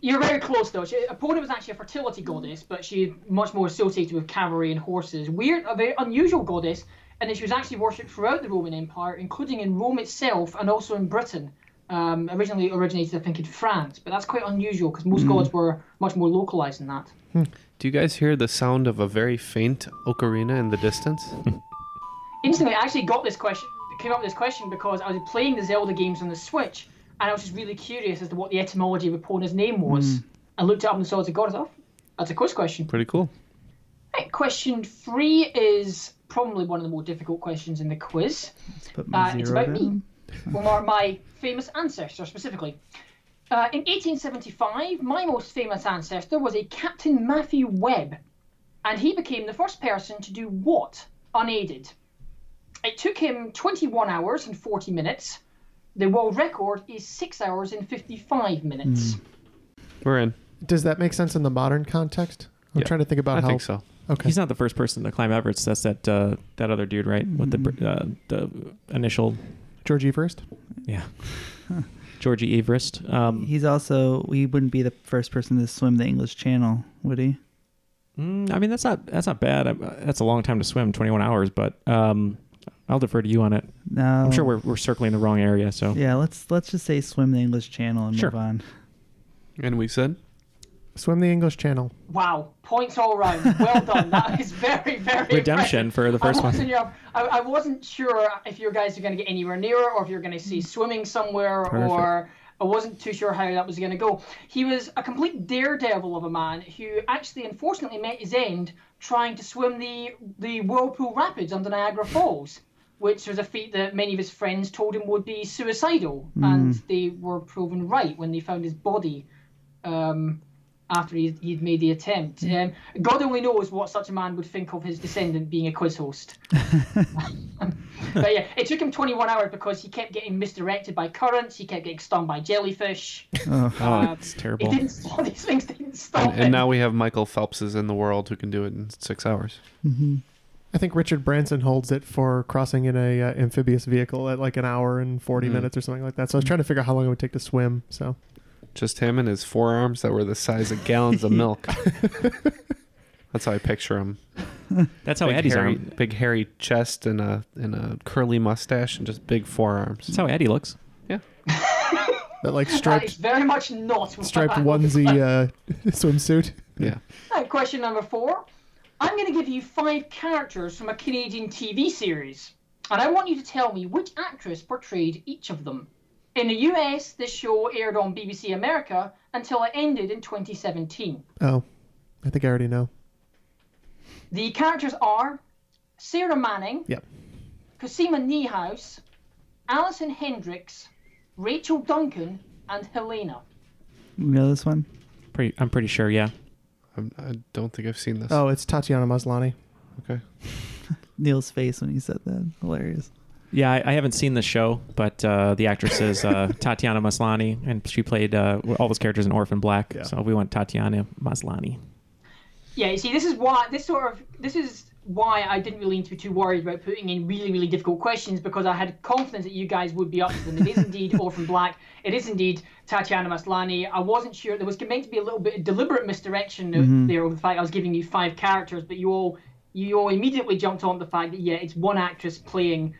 S5: you're very close though. She, Epona was actually a fertility goddess, but she's much more associated with cavalry and horses. Weird, a very unusual goddess, and that she was actually worshipped throughout the Roman Empire, including in Rome itself and also in Britain. Um, originally originated, I think, in France, but that's quite unusual because most
S2: Mm.
S5: gods were much more localized than that.
S2: Do you guys hear the sound of a very faint ocarina in the distance?
S5: Instantly, I actually got this question, came up with this question because I was playing the Zelda games on the Switch, and I was just really curious as to what the etymology of Epona's name was. I looked it up and saw it's a goddess. Oh, that's a quiz question.
S2: Pretty cool.
S5: Right, question three is probably one of the more difficult questions in the quiz. Uh, it's about me.
S3: down.
S5: Well, my, my famous ancestor specifically. Uh, in 1875, my most famous ancestor was a Captain Matthew Webb, and he became the first person to do what unaided? It took him 21 hours and 40 minutes. The world record is 6 hours and 55 minutes.
S2: We're in.
S1: Does that make sense in the modern context? I'm
S4: Yeah,
S1: trying to think about
S2: I
S1: how.
S2: think so.
S1: Okay.
S4: He's not the first person to climb Everest. That's that uh, that other dude, right? With the
S3: Mm-hmm.
S4: uh, the initial
S1: George Everest.
S4: Yeah. Georgie Everest. Um,
S3: He's also he wouldn't be the first person to swim the English Channel, would he?
S4: Mm, I mean, that's not that's not bad. That's a long time to swim, 21 hours. But um, I'll defer to you on it.
S3: No.
S4: I'm sure we're, we're circling the wrong area. So
S3: Yeah, let's let's just say swim the English Channel and
S4: Sure.
S3: move on.
S2: And we said
S1: Swim the English Channel.
S5: Wow, points all round. Well done. That is very, very
S4: Redemption
S5: impressive.
S4: for the first
S5: I
S4: one.
S5: wasn't, you know, I, I wasn't sure if you guys are going to get anywhere near, or if you're going to see mm. swimming somewhere,
S4: Perfect.
S5: or I wasn't too sure how that was going to go. He was a complete daredevil of a man who actually, unfortunately, met his end trying to swim the the whirlpool rapids under Niagara Falls. Which was a feat that many of his friends told him would be suicidal, and they were proven right when they found his body um, after he, he'd made the attempt. Um, God only knows what such a man would think of his descendant being a quiz host. but yeah, it took him 21 hours because he kept getting misdirected by currents, he kept getting stung by jellyfish.
S4: Oh,
S5: Uh,
S4: it's terrible.
S5: It didn't, all these things didn't stop
S2: and, and now we have Michael Phelps's in the world who can do it in six hours.
S1: I think Richard Branson holds it for crossing in a uh, amphibious vehicle at like an hour and 40
S2: Mm.
S1: minutes or something like that. So I was trying to figure out how long it would take to swim. So
S2: Just him and his forearms that were the size of gallons of milk. That's how I picture him.
S4: That's how
S2: big
S4: Addy's
S2: hairy,
S4: arm-
S2: big hairy chest and a and a curly mustache and just big forearms.
S4: That's how Addy looks.
S2: Yeah.
S1: that like
S5: That is
S1: striped
S5: very much not what
S1: striped
S5: I would
S1: onesie uh, swimsuit.
S2: Yeah.
S5: Right, question number four. I'm going to give you five characters from a Canadian TV series, and I want you to tell me which actress portrayed each of them. In the US, this show aired on BBC America until it ended in 2017.
S1: Oh, I think I already know.
S5: The characters are Sarah Manning,
S1: Yep.
S5: Cosima Niehaus, Alison Hendricks, Rachel Duncan, and Helena.
S3: You know this one?
S4: Pretty, I'm pretty sure. Yeah.
S2: I'm, I don't think I've seen this.
S1: Oh, it's Tatiana Maslany.
S2: Okay.
S3: Neal's face when he said that. Hilarious.
S4: Yeah, I, I haven't seen the show, but uh, the actress is uh, Tatiana Maslany, and she played uh, all those characters in Orphan Black. So we went Tatiana Maslany.
S5: Yeah, you see, this is why this sort of this is why I didn't really need to be too worried about putting in really, really difficult questions because I had confidence that you guys would be up to them. It is indeed Orphan Black. It is indeed Tatiana Maslany. I wasn't sure there was meant to be a little bit of deliberate misdirection
S3: Mhm.
S5: there over the fact I was giving you five characters, but you all you all immediately jumped on the fact that yeah, it's one actress playing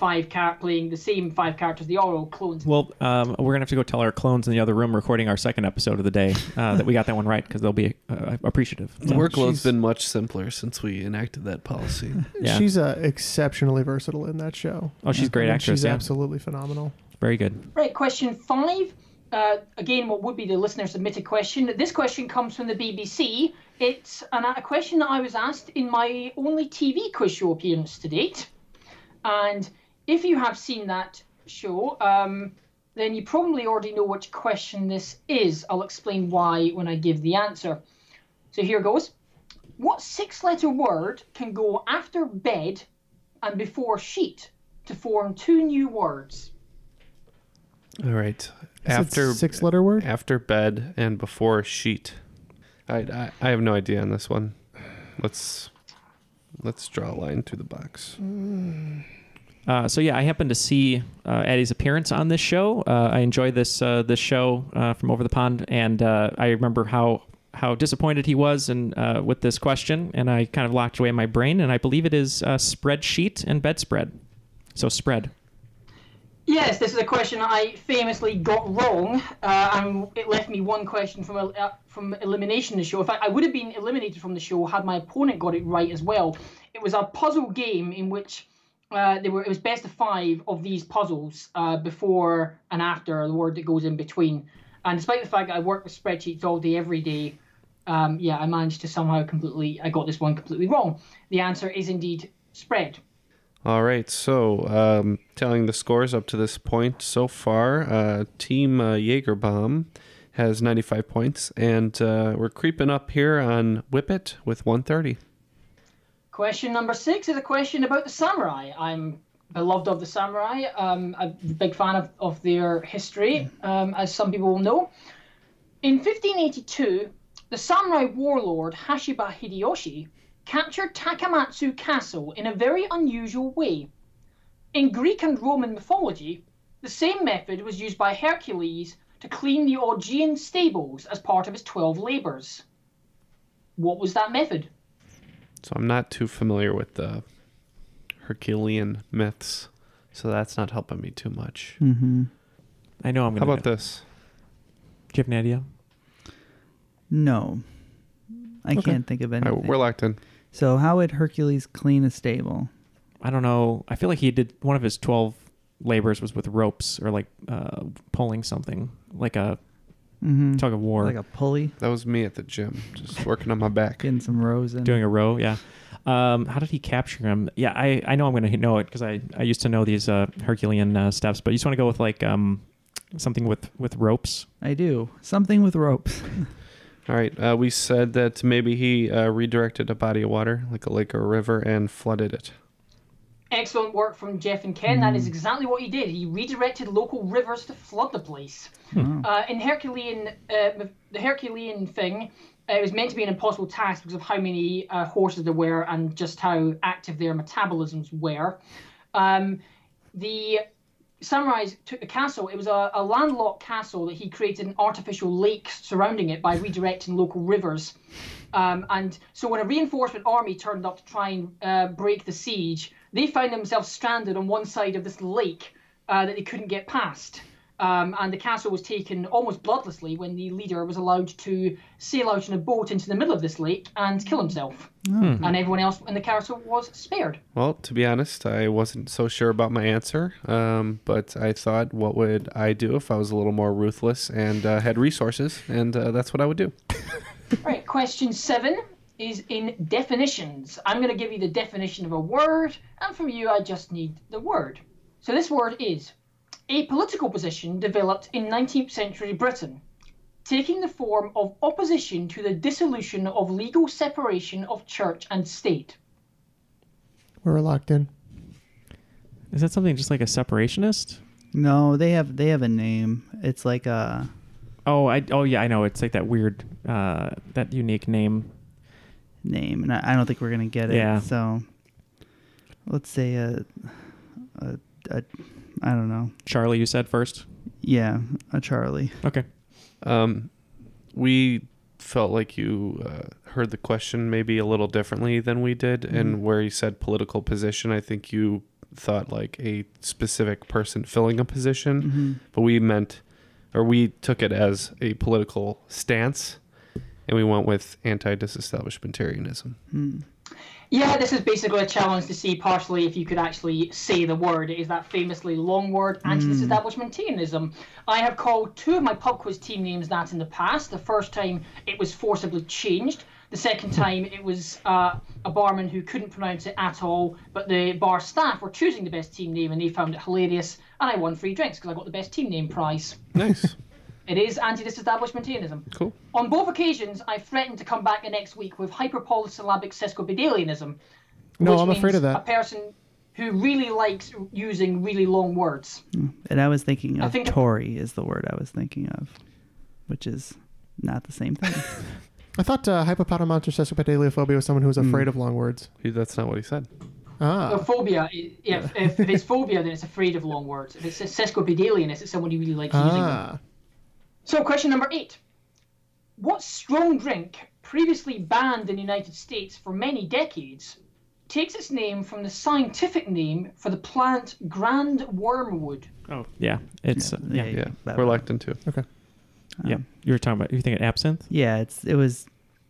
S5: five car playing the same five characters. They are all clones.
S4: Well, um, we're gonna have to go tell our clones in the other room recording our second episode of the day uh, that we got that one right because they'll be uh, appreciative.
S2: The workload's been much simpler since we enacted that policy.
S4: Yeah.
S1: She's uh, exceptionally versatile in that show.
S4: Oh, she's a great actress,
S1: She's
S4: yeah.
S1: absolutely phenomenal.
S4: Very good.
S5: Right, question five. Uh, again, what would be the listener submitted question? This question comes from the BBC. It's an, a question that I was asked in my only TV quiz show appearance to date. And if you have seen that show, um, then you probably already know which question this is. I'll explain why when I give the answer. So here goes. What six letter word can go after bed and before sheet to form two new words?
S2: All right.
S1: Is it
S2: After
S1: six-letter word?
S2: After bed and before sheet. I, I I have no idea on this one. Let's let's draw a line through the box.
S4: Uh, so yeah, I happened to see uh, Addy's appearance on this show. Uh, I enjoyed this uh, this show uh, from over the pond, and uh, I remember how how disappointed he was and with this question, and I kind of locked away in my brain, and I believe it is spreadsheet and bedspread. So spread.
S5: Yes, this is a question I famously got wrong, and it left me one question from from elimination the show. In fact, I would have been eliminated from the show had my opponent got it right as well. It was a puzzle game in which uh, there were it was best of five of these puzzles uh, before and after the word that goes in between. And despite the fact that I work with spreadsheets all day, every day, um, yeah, I managed to somehow completely I got this one completely wrong. The answer is indeed spread.
S2: All right, so um, telling the scores up to this point so far, uh, Team uh, Jaegerbaum has 95 points, and uh, we're creeping up here on Whippet with 130.
S5: Question number six is a question about the samurai. I'm beloved of the samurai. Um, I'm a big fan of, of their history, um, as some people will know. In 1582, the samurai warlord Hashiba Hideyoshi captured Takamatsu Castle in a very unusual way. In Greek and Roman mythology, the same method was used by Hercules to clean the Augean stables as part of his 12 labors. What was that method?
S2: So I'm not too familiar with the Herculean myths, so that's not helping me too much.
S3: Mm-hmm.
S4: I know I'm
S2: How
S4: gonna.
S2: How about this?
S4: Do you have an idea?
S3: No, I
S4: Okay.
S3: can't think of
S2: All right,
S3: anything.
S2: we're locked in.
S3: So how would Hercules clean a stable?
S4: I don't know. I feel like he did one of his twelve labors was with ropes or like uh, pulling something like a
S3: Mhm.
S4: tug of war.
S3: Like a pulley,
S2: That was me at the gym, just working on my back.
S3: getting some rows in.
S4: doing a row. Yeah. Um, how did he capture him? Yeah, I, I know I'm going to know it because I, I used to know these uh, Herculean uh, steps, but you just want to go with like um, something with, with ropes.
S3: I do something with ropes.
S2: All right, uh, we said that maybe he uh, redirected a body of water, like a lake or a river, and flooded it.
S5: Excellent work from Jeff and Ken. That is exactly what he did. He redirected local rivers to flood the place. Uh, in Herculean, uh, the Herculean thing, uh, it was meant to be an impossible task because of how many uh, horses there were and just how active their metabolisms were. Um, the samurais took the castle. It was a, a landlocked castle that he created an artificial lake surrounding it by redirecting local rivers. Um, and so when a reinforcement army turned up to try and uh, break the siege, they found themselves stranded on one side of this lake uh, that they couldn't get past. Um, and the castle was taken almost bloodlessly when the leader was allowed to sail out in a boat into the middle of this lake and kill himself.
S2: Hmm.
S5: And everyone else in the castle was spared.
S2: Well, to be honest, I wasn't so sure about my answer, um, but I thought, what would I do if I was a little more ruthless and uh, had resources? And uh, that's what I would do.
S5: Right, question seven is in definitions. I'm going to give you the definition of a word, and from you, I just need the word. So this word is a political position developed in 19th century Britain, taking the form of opposition to the dissolution of legal separation of church and state.
S1: We're locked in.
S4: Is that something just like a separationist?
S3: No, they have they have a name. It's like a
S4: Oh, I oh yeah, I know. It's like that weird, uh, that unique name.
S3: Name, and I, I don't think we're gonna get it.
S4: Yeah.
S3: So let's say a, a, a I don't know.
S4: Charlie, you said first.
S3: Yeah, a Charlie.
S4: Okay.
S2: Um, we felt like you uh, heard the question maybe a little differently than we did, and where you said political position, I think you thought like a specific person filling a position,
S3: Mhm.
S2: but we meant, or we took it as a political stance, and we went with anti-disestablishmentarianism.
S3: Hmm.
S5: Yeah, this is basically a challenge to see partially if you could actually say the word. It is that famously long word, anti-disestablishmentarianism. I have called two of my pub quiz team names that in the past. The first time it was forcibly changed. The second time it was uh, a barman who couldn't pronounce it at all, but the bar staff were choosing the best team name and they found it hilarious, and I won free drinks because I got the best team name prize.
S2: Nice.
S5: It is anti-disestablishmentarianism.
S2: Cool.
S5: On both occasions, I threatened to come back the next week with hyperpolysyllabic sesquipedalianism.
S1: No,
S5: which
S1: I'm afraid of that.
S5: A person who really likes using really long words.
S3: And I was thinking
S5: I
S3: of
S5: think-
S3: Tory is the word I was thinking of, which is not the same thing.
S1: I thought uh, hypopotomonstrosesquipedaliophobia was someone who was afraid of long words.
S2: He, that's not what he said.
S1: Ah.
S5: A phobia, i- if, if, if it's phobia, then it's afraid of long words. If it's a sesquipedalian, it's someone who really likes using them. So, question number eight. What strong drink, previously banned in the United States for many decades, takes its name from the scientific name for the plant grand wormwood?
S4: Oh yeah, it's uh, yeah,
S3: yeah,
S2: Yeah,
S3: that
S2: we're locked into.
S1: Okay.
S4: yeah. You were talking about you thinking absinthe?
S3: yeah, it's it was.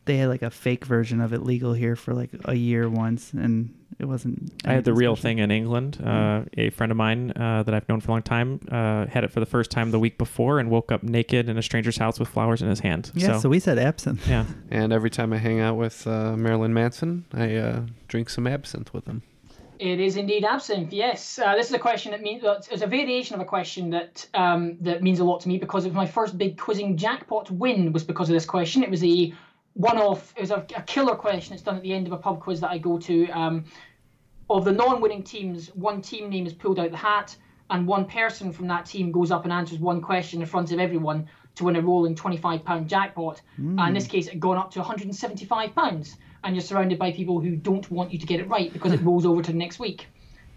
S3: They had like a fake version of it legal here for like a year once, and it wasn't.
S4: I had the real thing in England. Uh, a friend of mine uh, that I've known for a long time uh, had it for the first time the week before and woke up naked in a stranger's house with flowers in his hand.
S3: Yeah, so,
S4: so,
S3: we said absinthe.
S4: yeah.
S2: And every time I hang out with uh, Marilyn Manson, I uh, drink some absinthe with him.
S5: It is indeed absinthe. Yes, uh, this is a question that means well, it's a variation of a question that um, that means a lot to me because it was my first big quizzing jackpot win was because of this question. It was a one-off. It was a, a killer question. It's done at the end of a pub quiz that I go to. Um, of the non-winning teams, one team name is pulled out the hat, and one person from that team goes up and answers one question in front of everyone to win a rolling twenty-five pound jackpot. And in this case, it had gone up to one hundred and seventy-five pounds, and you're surrounded by people who don't want you to get it right because it rolls over to the next week.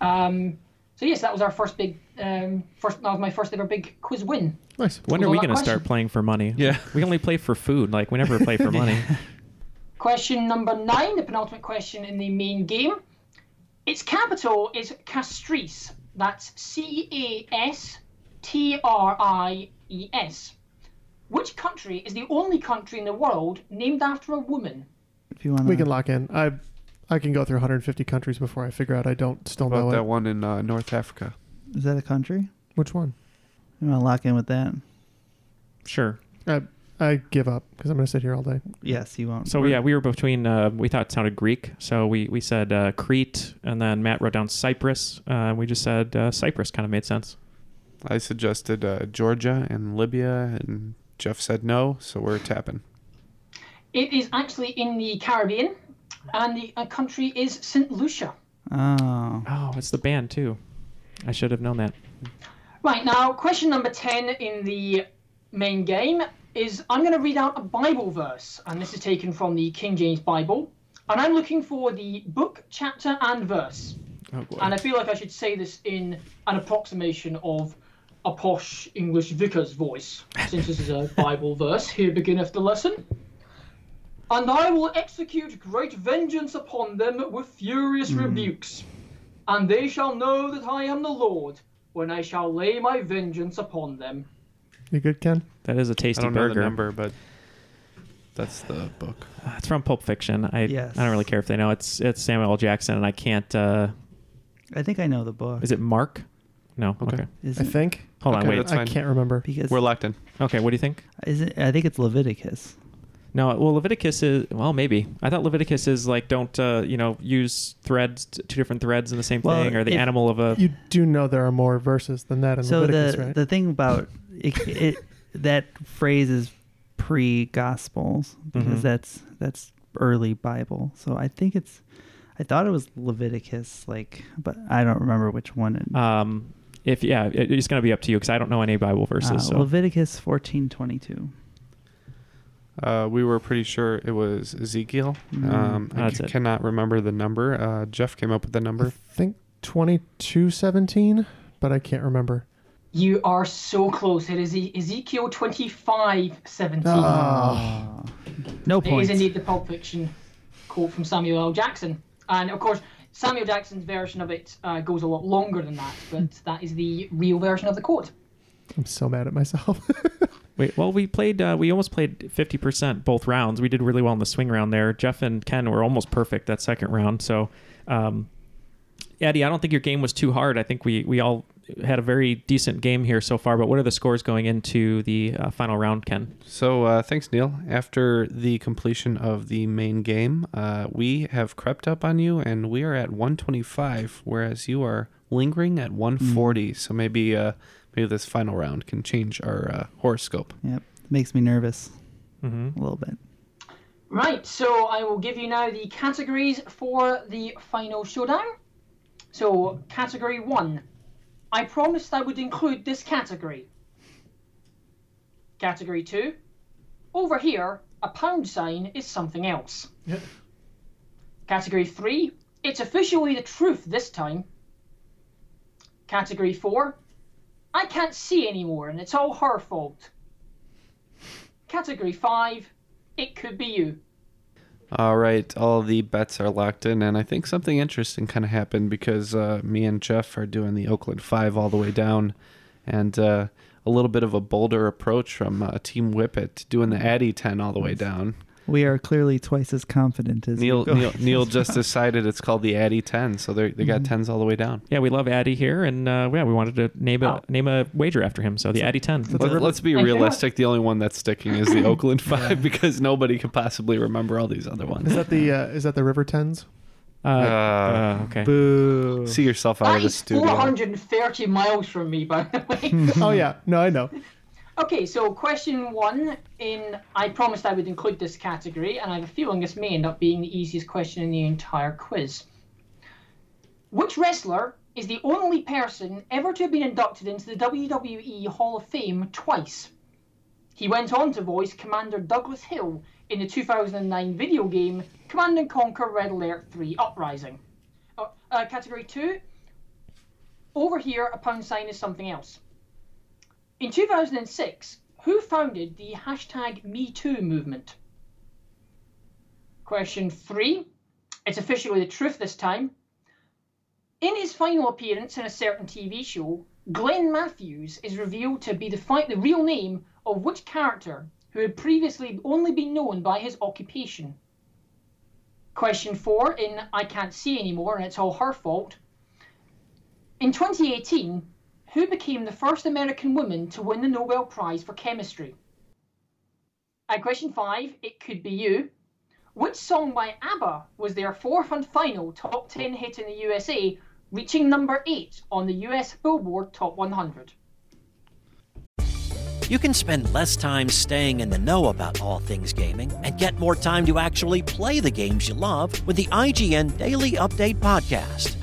S5: Um, So yes, that was our first big, um, first that was my first ever big quiz win.
S1: Nice.
S4: When
S5: Was
S4: are we going to start playing for money?
S2: Yeah.
S4: We only play for food. Like we never play for money.
S5: Question number nine, the penultimate question in the main game. Its capital is Castries. That's C A S T R I E S. Which country is the only country in the world named after a woman?
S3: If you want
S1: We can lock in. I I can go through 150 countries before I figure out I don't still know
S2: About that
S1: it.
S2: one in uh, North Africa.
S3: Is that a country?
S1: Which one?
S3: You want to lock in with that?
S4: Sure.
S1: I I give up because I'm going to sit here all day.
S3: Yes, you won't.
S4: So yeah, we were between. Uh, we thought it sounded Greek, so we we said uh, Crete, and then Matt wrote down Cyprus. Uh, we just said uh, Cyprus. Kind of made sense.
S2: I suggested uh, Georgia and Libya, and Jeff said no, so we're tapping.
S5: It is actually in the Caribbean, and the uh, country is St. Lucia.
S3: Oh.
S4: Oh, it's the band too. I should have known that.
S5: Right, now, question number 10 in the main game is I'm going to read out a Bible verse, and this is taken from the King James Bible. And I'm looking for the book, chapter, and verse.
S4: Oh.
S5: And I feel like I should say this in an approximation of a posh English vicar's voice, since this is a Bible verse. Here beginneth the lesson. And I will execute great vengeance upon them with furious hmm. rebukes. And they shall know that I am the Lord when I shall lay my vengeance upon them.
S1: You good, Ken?
S4: That is a tasty I
S2: don't know the number, but that's the book.
S4: Uh, It's from Pulp Fiction. I
S3: Yes.
S4: I don't really care if they know. It's it's Samuel L. Jackson, and I can't. Uh,
S3: I think I know the book.
S4: is it Mark? No.
S2: Okay.
S4: Okay.
S3: Is
S1: I think.
S4: Hold on.
S2: Okay,
S4: Wait.
S2: that's
S1: I
S2: fine.
S1: can't remember.
S3: because
S2: We're locked in.
S4: Okay. What do you think?
S3: is it? I think it's Leviticus.
S4: No. Well, Leviticus is. Well, maybe. I thought Leviticus is like don't uh, you know use threads, two different threads in the same
S3: Well,
S4: thing, or the animal of a.
S1: You do know there are more verses than that in
S3: so
S1: Leviticus,
S3: the
S1: right?
S3: the thing about it, it that phrase is pre-gospels because
S4: Mhm.
S3: that's that's early Bible. So I think it's. I thought it was Leviticus, like, but I don't remember which one. It,
S4: Um, if yeah, it, it's gonna be up to you because I don't know any Bible verses.
S3: uh,
S4: so
S3: Leviticus fourteen twenty two.
S2: Uh, we were pretty sure it was Ezekiel.
S3: Mm,
S2: Um, I
S4: that's
S2: c-
S4: it.
S2: cannot remember the number. Uh, Jeff came up with the number.
S1: I
S2: number.
S1: think 2217, but I can't remember.
S5: You are so close. It is E- Ezekiel 25 17.
S1: Ah.
S3: No
S5: It is indeed the Pulp Fiction quote from Samuel L. Jackson. And of course, Samuel Jackson's version of it uh, goes a lot longer than that, but that is the real version of the quote.
S1: I'm so mad at myself.
S4: Wait, well, we played. Uh, we almost played fifty percent both rounds. We did really well in the swing round there. Jeff and Ken were almost perfect that second round. So, um, Addy, I don't think your game was too hard. I think we we all had a very decent game here so far. But what are the scores going into the uh, final round, Ken?
S2: So uh, thanks, Neal. After the completion of the main game, uh, we have crept up on you, and we are at 125, whereas you are lingering at 140. So maybe uh, maybe this final round can change our uh, horoscope.
S3: Yep, makes me nervous
S4: Mm-hmm.
S3: a little bit.
S5: Right, so I will give you now the categories for the final showdown. So, category one. I promised I would include this category. Category two. Over here, a pound sign is something else. Yep. Category three. It's officially the truth this time. Category four. I can't see anymore and it's all her fault. Category five. It could be you.
S2: All right, all the bets are locked in, and I think something interesting kind of happened because uh, me and Jeff are doing the Oakland Five all the way down, and uh, a little bit of a bolder approach from uh, Team Whippet doing the Addy Ten all the way down.
S3: We are clearly twice as confident as Neal.
S2: Neal, Neal just decided it's called the Addy Ten, so they they got
S3: Mhm.
S2: tens all the way down.
S4: Yeah, we love Addy here, and uh, yeah, we wanted to name a name a wager after him. So the Addy Ten.
S2: Let, us be
S5: Thank you.
S2: realistic. The only one that's sticking is the Oakland Five because nobody could possibly remember all these other ones.
S1: Is that the uh, is that the River Tens?
S4: Uh,
S2: Uh,
S4: uh, okay.
S3: Boo.
S2: See yourself out
S5: That
S2: of the studio.
S5: 430 miles from me, by the way.
S1: oh yeah, no, I know.
S5: Okay, so question one in I promised I would include this category, and I have a feeling this may end up being the easiest question in the entire quiz. Which wrestler is the only person ever to have been inducted into the WWE Hall of Fame twice? He went on to voice Commander Douglas Hill in the 2009 video game Command and Conquer Red Alert 3 Uprising. Uh, uh, category 2 over here, a pound sign is something else. In 2006, who founded the hashtag MeToo movement? Question three. It's officially the truth this time. In his final appearance in a certain TV show, Glenn Matthews is revealed to be the, fi- the real name of which character who had previously only been known by his occupation? Question four in I Can't See Anymore, and it's all her fault. In 2018, who became the first American woman to win the Nobel Prize for Chemistry? At question five, it could be you. Which song by ABBA was their fourth and final top 10 hit in the USA, reaching number 8 on the US Billboard Top 100?
S9: You can spend less time staying in the know about all things gaming and get more time to actually play the games you love with the IGN Daily Update podcast.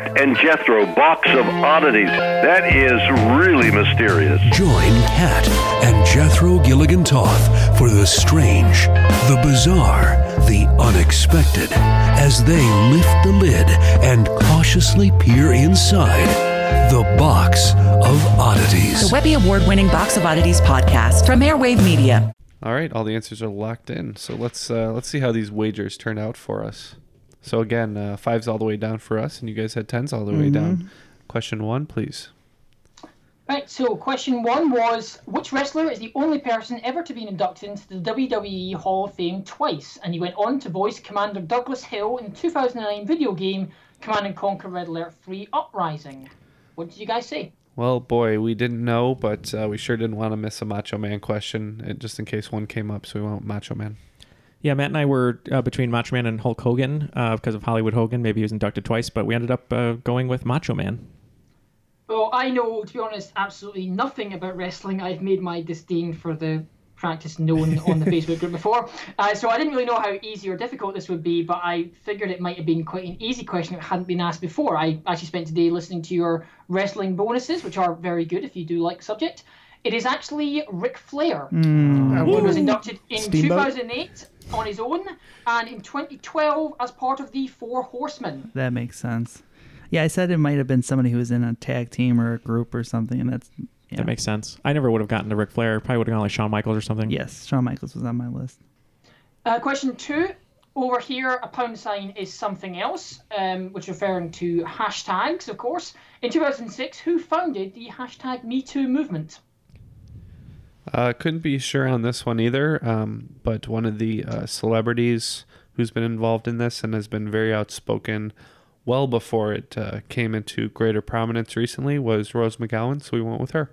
S10: Kat and Jethro, box of oddities. That is really mysterious.
S11: Join Kat and Jethro Gilligan Toth for the strange, the bizarre, the unexpected as they lift the lid and cautiously peer inside the box of oddities.
S12: The Webby Award winning Box of Oddities podcast from Airwave Media.
S2: All right, all the answers are locked in. So let's uh, let's see how these wagers turn out for us. So again, uh, fives all the way down for us, and you guys had tens all the way down. Question one, please.
S5: Right, so question one was which wrestler is the only person ever to be inducted into the WWE Hall of Fame twice? And he went on to voice Commander Douglas Hill in the 2009 video game Command and Conquer Red Alert 3 Uprising. What did you guys say?
S2: Well, boy, we didn't know, but uh, we sure didn't want to miss a Macho Man question, uh, just in case one came up. So we went with Macho Man.
S4: Yeah, Matt and I were uh, between Macho Man and Hulk Hogan uh, because of Hollywood Hogan. Maybe he was inducted twice, but we ended up uh, going with Macho Man.
S5: Well, I know, to be honest, absolutely nothing about wrestling. I've made my disdain for the practice known on the Facebook group before. Uh, so I didn't really know how easy or difficult this would be, but I figured it might have been quite an easy question that hadn't been asked before. I actually spent today listening to your wrestling bonuses, which are very good if you do like subject. It is actually Ric Flair.
S3: Mm.
S5: He was inducted in
S3: Steamboat?
S5: 2008 on his own, and in 2012 as part of the Four Horsemen.
S3: That makes sense. Yeah, I said it might have been somebody who was in a tag team or a group or something, and that's yeah.
S4: That makes sense. I never would have gotten to Ric Flair. Probably would have gone like Shawn Michaels or something.
S3: Yes, Shawn Michaels was on my list.
S5: Uh, question two. Over here, a pound sign is something else, um, which is referring to hashtags, of course. In 2006, who founded the hashtag MeToo movement?
S2: Uh, couldn't be sure on this one either, um, but one of the uh, celebrities who's been involved in this and has been very outspoken well before it uh, came into greater prominence recently was Rose McGowan, so we went with her.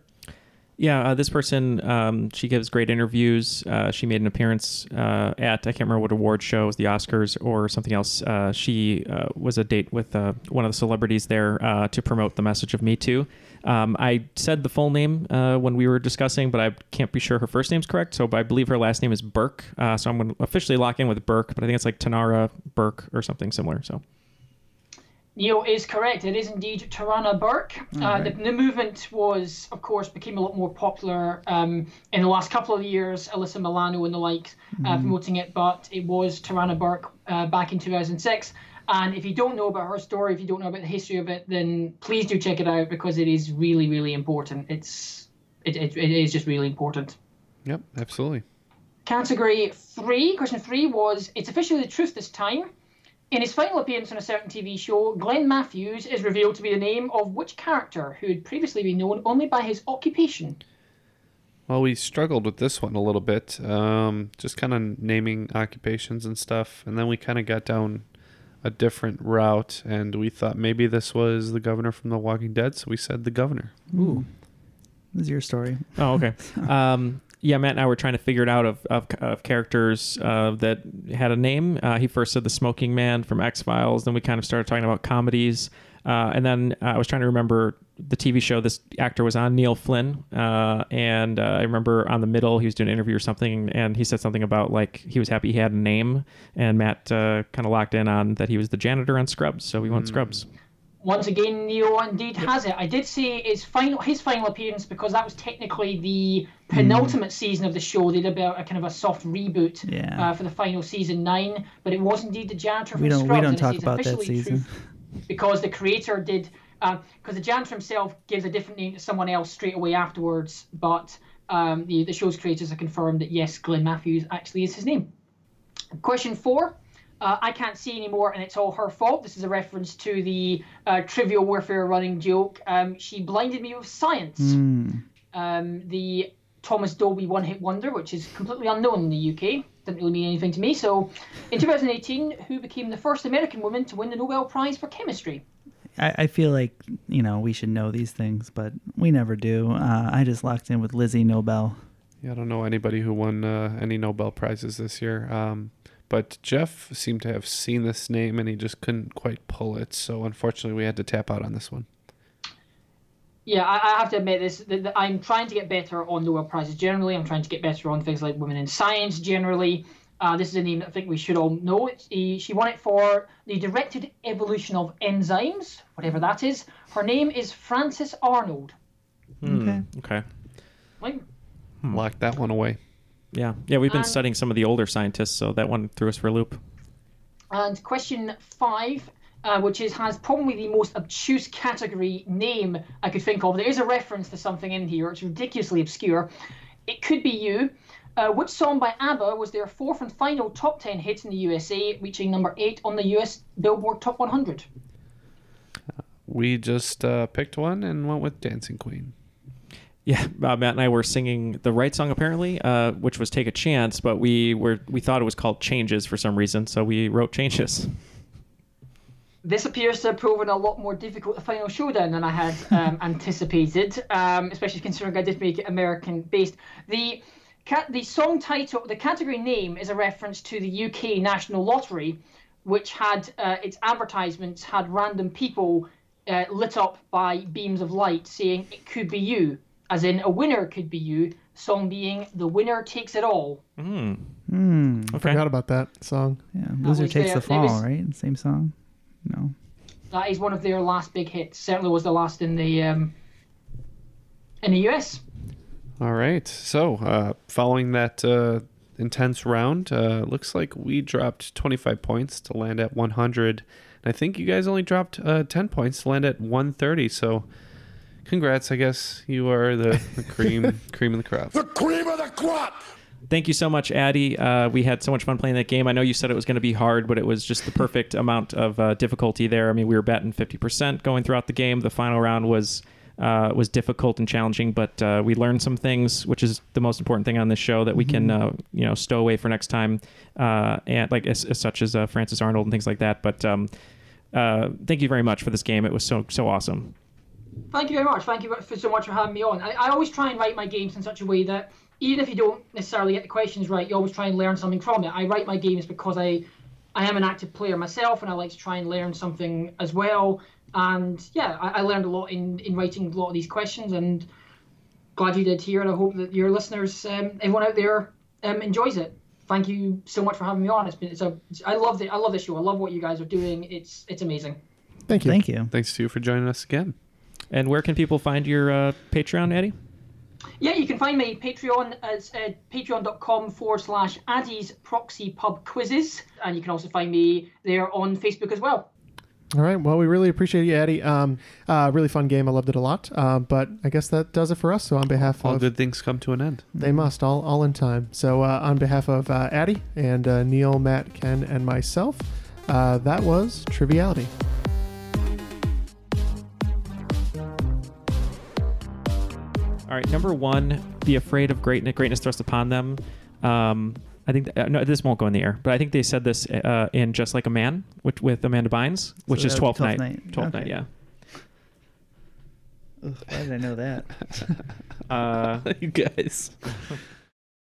S4: Yeah, uh, this person, um, she gives great interviews. Uh, she made an appearance uh, at, I can't remember what award show, was the Oscars or something else. Uh, she uh, was a date with uh, one of the celebrities there to promote the message of Me Too. Um, I said the full name when we were discussing, but I can't be sure her first name's correct. So I believe her last name is Burke. So I'm going to officially lock in with Burke, but I think it's like Tanara Burke or something similar. So
S5: Neal is correct. It is indeed Tarana Burke. Uh, the, the movement was, of course, became a lot more popular um, in the last couple of years. Alyssa Milano and the like uh,
S3: Mhm.
S5: promoting it, but it was Tarana Burke uh, back in 2006. And if you don't know about her story, if you don't know about the history of it, then please do check it out because it is really, really important. It's it, it, it is just really important.
S2: Yep, absolutely.
S5: Category three, question three was it's officially the truth this time. In his final appearance on a certain TV show, Glenn Matthews is revealed to be the name of which character who had previously been known only by his occupation?
S2: Well, we struggled with this one a little bit, um, just kind of naming occupations and stuff, and then we kind of got down a different route, and we thought maybe this was the governor from The Walking Dead, so we said the governor.
S3: Ooh. This is your story.
S4: Oh, okay. um, yeah, Matt and I were trying to figure it out of, of, of characters uh, that had a name. Uh, he first said the Smoking Man from X Files. Then we kind of started talking about comedies. Uh, and then uh, I was trying to remember the TV show this actor was on, Neil Flynn. Uh, and uh, I remember on the middle, he was doing an interview or something, and he said something about like he was happy he had a name. And Matt uh, kind of locked in on that he was the janitor on Scrubs. So we went Scrubs.
S5: Once again, Neal indeed has it. I did say his final his final appearance because that was technically the penultimate season of the show. They did about a kind of a soft reboot
S3: Yeah.
S5: uh, for the final season nine, but it was indeed the janitor from
S3: We don't- we don't talk about that
S5: officially
S3: season.
S5: true because the creator did because the janitor himself gives a different name to someone else straight away afterwards, but um, the the show's creators have confirmed that yes, Glenn Matthews actually is his name. Question four. Uh, I can't see anymore, and it's all her fault. This is a reference to the uh, trivial warfare running joke. Um, she blinded me with science.
S3: Hmm.
S5: Um, the Thomas Dolby one hit wonder, which is completely unknown in the UK. Didn't really mean anything to me. So, in 2018, who became the first American woman to win the Nobel Prize for Chemistry?
S3: I, I feel like you know we should know these things, but we never do. Uh, I just locked in with Lizzie Nobel.
S2: Yeah, I don't know anybody who won uh, any Nobel Prizes this year. Um, but Jeff seemed to have seen this name and he just couldn't quite pull it. So unfortunately, we had to tap out on this one.
S5: Yeah, I, I have to admit this. That, that I'm trying to get better on Nobel prizes generally. I'm trying to get better on things like women in science generally. Uh, this is a name that I think we should all know. It's, he, she won it for the directed evolution of enzymes, whatever that is. Her name is Frances Arnold.
S4: Okay. Okay.
S5: Like,
S2: Lock that one away.
S4: Yeah. Yeah, we've been
S5: Um,
S4: studying some of the older scientists, so that one threw us for a loop.
S5: And question five, uh, which is has probably the most obtuse category name I could think of. There is a reference to something in here. It's ridiculously obscure. It could be you. Uh, which song by ABBA was their fourth and final top 10 hit in the USA, reaching number 8 on the US Billboard Top 100?
S2: We just uh, picked one and went with Dancing Queen.
S4: Yeah, uh, Matt and I were singing the right song apparently, uh, which was "Take a Chance," but we were we thought it was called "Changes" for some reason, so we wrote "Changes."
S5: This appears to have proven a lot more difficult the final showdown than I had um, anticipated, um, especially considering I did make it American based. The ca- the song title, the category name, is a reference to the UK National Lottery, which had uh, its advertisements had random people uh, lit up by beams of light saying it could be you, as in a winner could be you. Song being the winner takes it all.
S4: Hmm.
S3: Hmm.
S1: I forgot about that song.
S3: Yeah, Loser takes
S5: there-
S3: the fall,
S5: was-
S3: right? Same song. No.
S5: That is one of their last big hits. Certainly was the last in the um, in the US.
S2: All right. So, uh, following that uh, intense round, uh, looks like we dropped 25 points to land at 100. And I think you guys only dropped uh, 10 points to land at 130. So, congrats. I guess you are the, the cream cream of the crop.
S6: The cream of the crop!
S4: Thank you so much, Addy. Uh, we had so much fun playing that game. I know you said it was going to be hard, but it was just the perfect amount of uh, difficulty there. I mean, we were betting 50% going throughout the game. The final round was uh, was difficult and challenging, but uh, we learned some things, which is the most important thing on this show that we can uh, you know stow away for next time, uh, and like as, as such as uh, Frances Arnold and things like that. But um, uh, thank you very much for this game. It was so so awesome.
S5: Thank you very much. Thank you for so much for having me on. I, I always try and write my games in such a way that even if you don't necessarily get the questions right, you always try and learn something from it. I write my games because I I am an active player myself, and I like to try and learn something as well. And yeah, I, I learned a lot in in writing a lot of these questions, and glad you did here. And I hope that your listeners, um, everyone out there, um, enjoys it. Thank you so much for having me on. It's been it's a I love the I love the show. I love what you guys are doing. It's it's amazing.
S1: Thank you.
S3: Thank you.
S2: Thanks to you for joining us again.
S4: And where can people find your uh, Patreon, Addy?
S5: Yeah, you can find my Patreon as uh, patreon.com forward slash Addy's Proxy Pub Quizzes. And you can also find me there on Facebook as well.
S1: All right. Well, we really appreciate you, Addy. Um, uh, really fun game. I loved it a lot. Uh, but I guess that does it for us. So on behalf
S2: All
S1: of all
S2: good things come to an end.
S1: they must all all in time. So uh, on behalf of uh, Addy and uh, Neal, Matt, Ken, and myself, uh, that was Triviality.
S4: All right, number one, be afraid of greatness. Greatness thrust upon them. Um, I think uh, no, this won't go in the air, but I think they said this uh, in Just Like a Man, which with Amanda Bynes, which
S3: So
S4: is
S3: that
S4: Twelfth
S3: would be
S4: Night.
S3: 12th Night.
S4: Twelfth
S3: Okay.
S4: Night, yeah.
S3: Ugh, why did I know that?
S4: Uh,
S7: you guys.